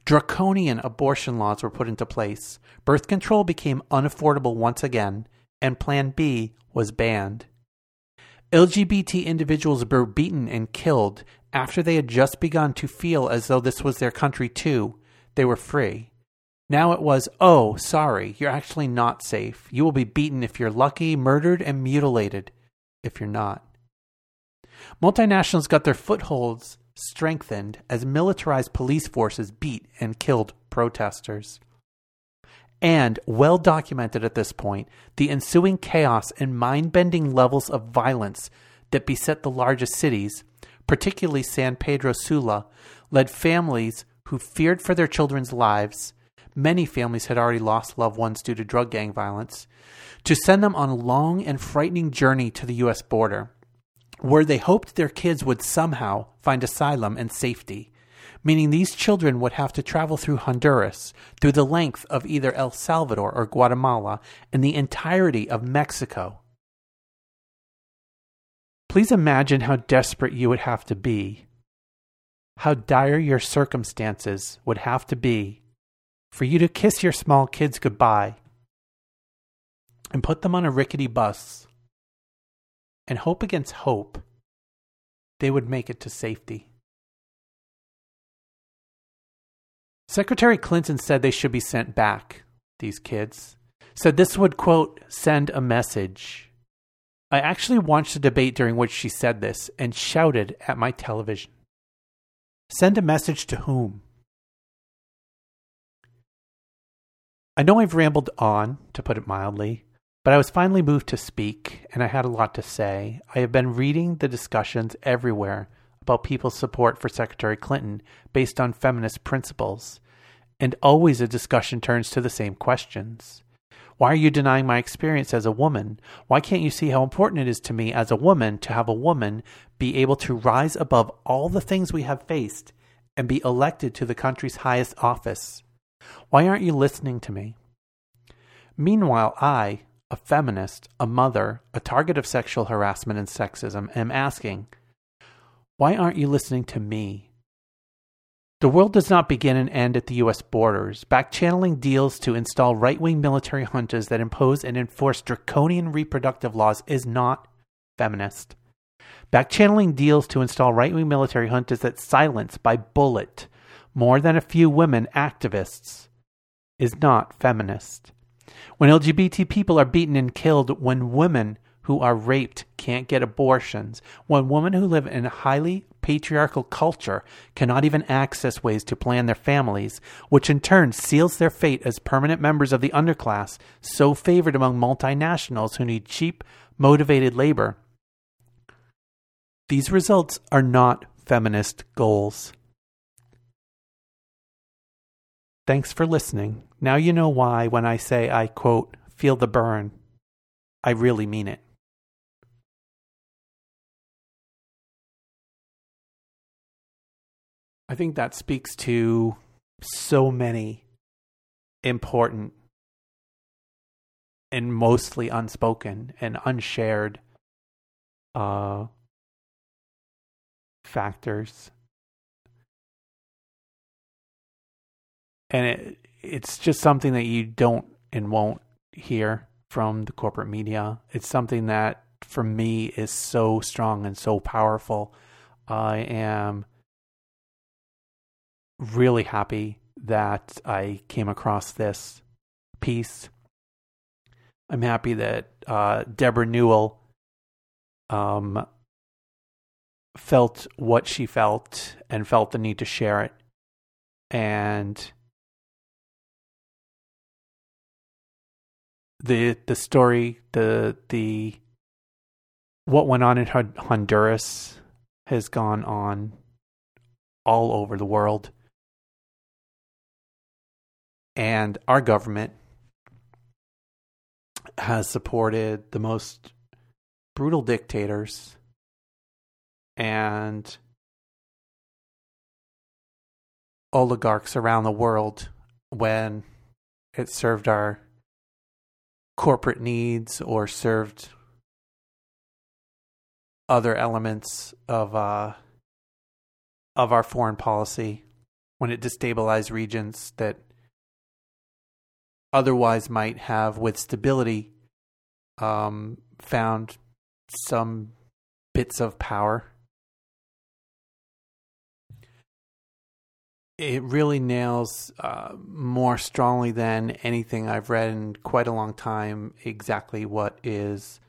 Draconian abortion laws were put into place, birth control became unaffordable once again, and Plan B was banned. LGBT individuals were beaten and killed after they had just begun to feel as though this was their country too. They were free. Now it was, oh, sorry, you're actually not safe. You will be beaten if you're lucky, murdered, and mutilated if you're not. Multinationals got their footholds strengthened as militarized police forces beat and killed protesters. And, well documented at this point, the ensuing chaos and mind bending levels of violence that beset the largest cities, particularly San Pedro Sula, led families who feared for their children's lives. Many families had already lost loved ones due to drug gang violence, to send them on a long and frightening journey to the U.S. border where they hoped their kids would somehow find asylum and safety, meaning these children would have to travel through Honduras, through the length of either El Salvador or Guatemala, and the entirety of Mexico. Please imagine how desperate you would have to be, how dire your circumstances would have to be for you to kiss your small kids goodbye and put them on a rickety bus and hope against hope they would make it to safety. Secretary Clinton said they should be sent back, these kids. Said this would, quote, send a message. I actually watched a debate during which she said this and shouted at my television. Send a message to whom? I know I've rambled on, to put it mildly, but I was finally moved to speak, and I had a lot to say. I have been reading the discussions everywhere about people's support for Secretary Clinton based on feminist principles, and always a discussion turns to the same questions. Why are you denying my experience as a woman? Why can't you see how important it is to me as a woman to have a woman be able to rise above all the things we have faced and be elected to the country's highest office? Why aren't you listening to me? Meanwhile, I, a feminist, a mother, a target of sexual harassment and sexism, am asking, why aren't you listening to me? The world does not begin and end at the U.S. borders. Backchanneling deals to install right wing military juntas that impose and enforce draconian reproductive laws is not feminist. Backchanneling deals to install right wing military juntas that silence by bullet more than a few women activists is not feminist. When LGBT people are beaten and killed, when women who are raped can't get abortions, when women who live in a highly patriarchal culture cannot even access ways to plan their families, which in turn seals their fate as permanent members of the underclass, so favored among multinationals who need cheap, motivated labor. These results are not feminist goals. Thanks for listening. Now you know why when I say I quote, feel the Bern, I really mean it. I think that speaks to so many important and mostly unspoken and unshared uh, factors and it it's just something that you don't and won't hear from the corporate media. It's something that for me is so strong and so powerful. I am really happy that I came across this piece. I'm happy that uh, Deborah Newell um, felt what she felt and felt the need to share it. And the the story the the what went on in Honduras has gone on all over the world and our government has supported the most brutal dictators. And oligarchs around the world when it served our corporate needs or served other elements of uh, of our foreign policy when it destabilized regions that otherwise might have with stability um, found some bits of power. It really nails uh, more strongly than anything I've read in quite a long time exactly what is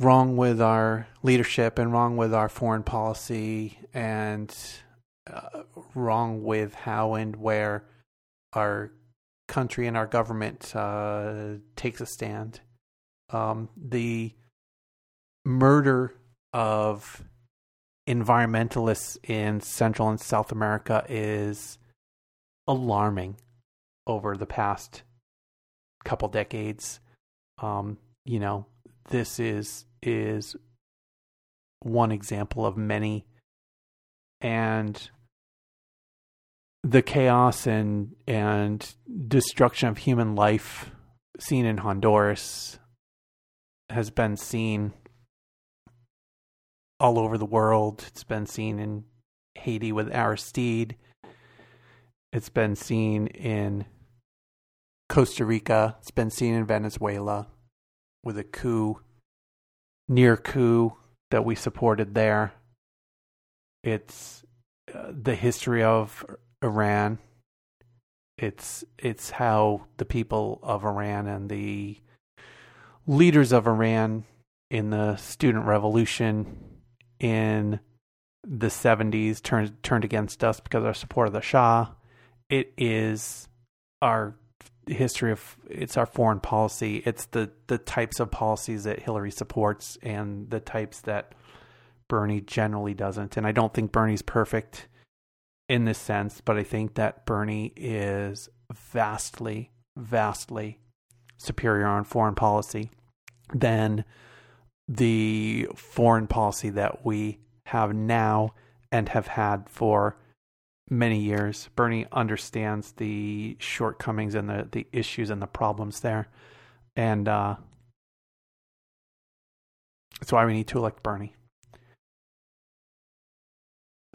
wrong with our leadership and wrong with our foreign policy and uh, wrong with how and where our country and our government uh, takes a stand. Um, the murder of environmentalists in Central and South America is alarming over the past couple decades. Um, you know, this is is one example of many, and the chaos and and destruction of human life seen in Honduras has been seen all over the world. It's been seen in Haiti with Aristide. It's been seen in Costa Rica. It's been seen in Venezuela with a coup, near coup that we supported there. It's uh, the history of Iran. It's it's how the people of Iran and the leaders of Iran in the student revolution in the 70s turned turned against us because our support of the Shah. It is our history of it's our foreign policy. It's the the types of policies that Hillary supports and the types that Bernie generally doesn't. And I don't think Bernie's perfect in this sense, but I think that Bernie is vastly, vastly superior on foreign policy than the foreign policy that we have now and have had for many years. Bernie understands the shortcomings and the, the issues and the problems there. And uh, that's why we need to elect Bernie.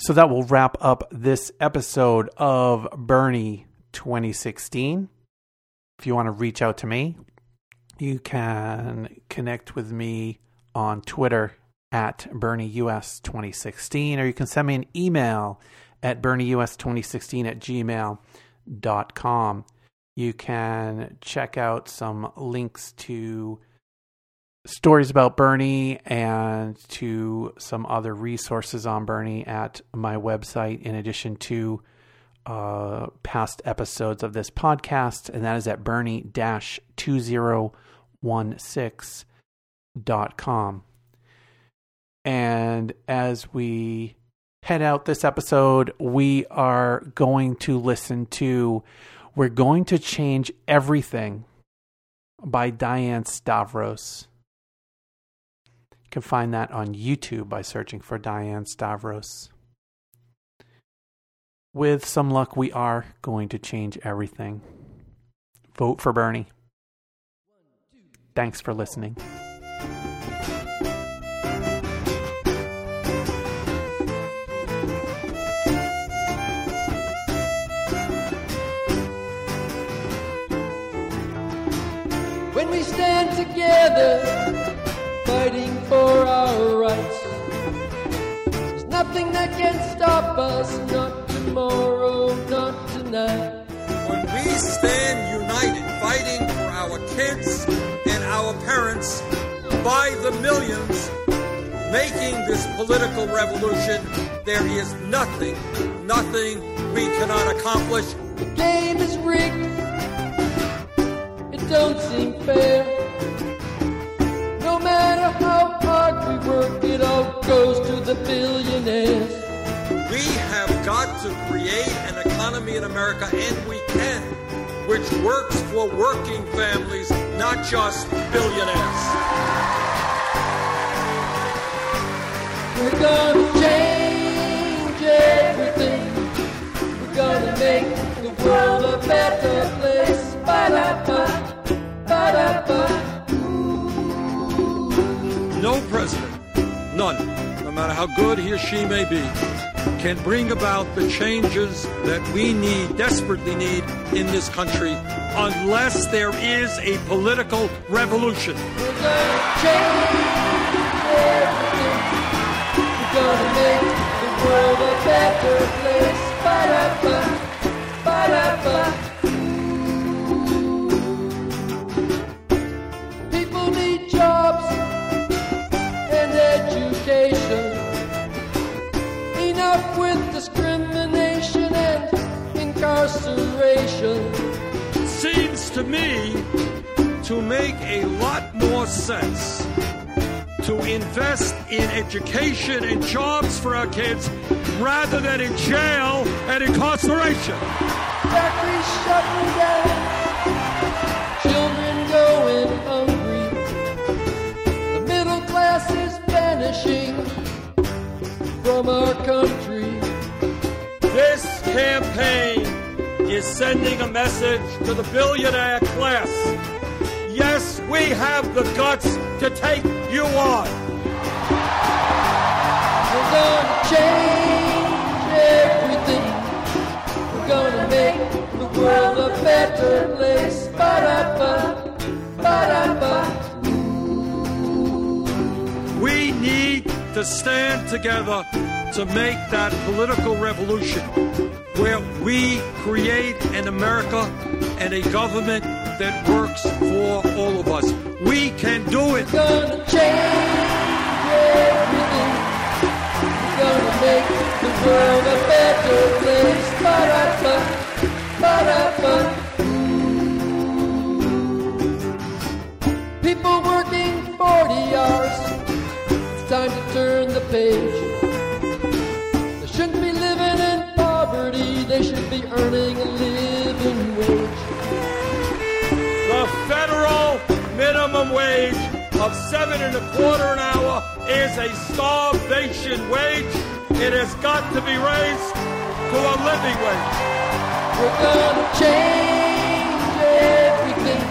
So that will wrap up this episode of Bernie 2016. If you want to reach out to me, you can connect with me on Twitter at BernieUS2016, or you can send me an email at BernieUS2016 at gmail.com. You can check out some links to stories about Bernie and to some other resources on Bernie at my website, in addition to uh, past episodes of this podcast, and that is at Bernie 2016 com. And as we head out this episode, we are going to listen to We're Going to Change Everything by Diane Stavros. Can find that on YouTube by searching for Diane Stavros. With some luck, we are going to change everything. Vote for Bernie. Thanks for listening. When we stand together, nothing that can stop us, not tomorrow, not tonight. When we stand united, fighting for our kids and our parents by the millions, making this political revolution, there is nothing, nothing we cannot accomplish. The game is rigged It don't seem fair. No matter how hard we work, it all goes to the billionaires. We have got to create an economy in America, and we can, which works for working families, not just billionaires. We're gonna change everything. We're gonna make the world a better place. Ba-da-ba, ba-da-ba. President, none, no matter how good he or she may be, can bring about the changes that we need, desperately need in this country unless there is a political revolution. Gonna make the world a better place. Ba-da-ba, ba-da-ba. Me to make a lot more sense to invest in education and jobs for our kids rather than in jail and incarceration. Factories shutting down, children going hungry. The middle class is vanishing from our country. This campaign is sending a message to the billionaire class. Yes, we have the guts to take you on. We're gonna change everything. We're gonna make the world a better place. Ba-da-ba, ba-da-ba. We need to stand together to make that political revolution where we create an America and a government that works for all of us. We can do it. gonna change everything. We're gonna make the world a better place. Ba-da-ba, ba-da-ba. People working 40 hours. It's time to turn the page. They should be earning a living wage. The federal minimum wage of seven and a quarter an hour is a starvation wage. It has got to be raised to a living wage. We're gonna change everything.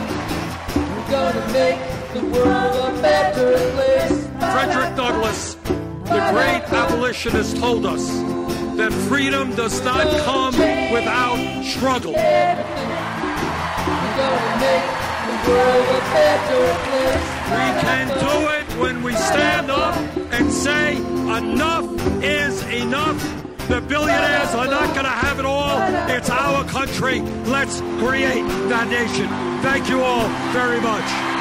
We're gonna make the world a better place. Frederick Douglass, the great abolitionist, told us that freedom does not come without struggle. Everything. We're gonna make the world a better place. We can do it when we stand up and say enough is enough. The billionaires are not going to have it all. It's our country. Let's create that nation. Thank you all very much.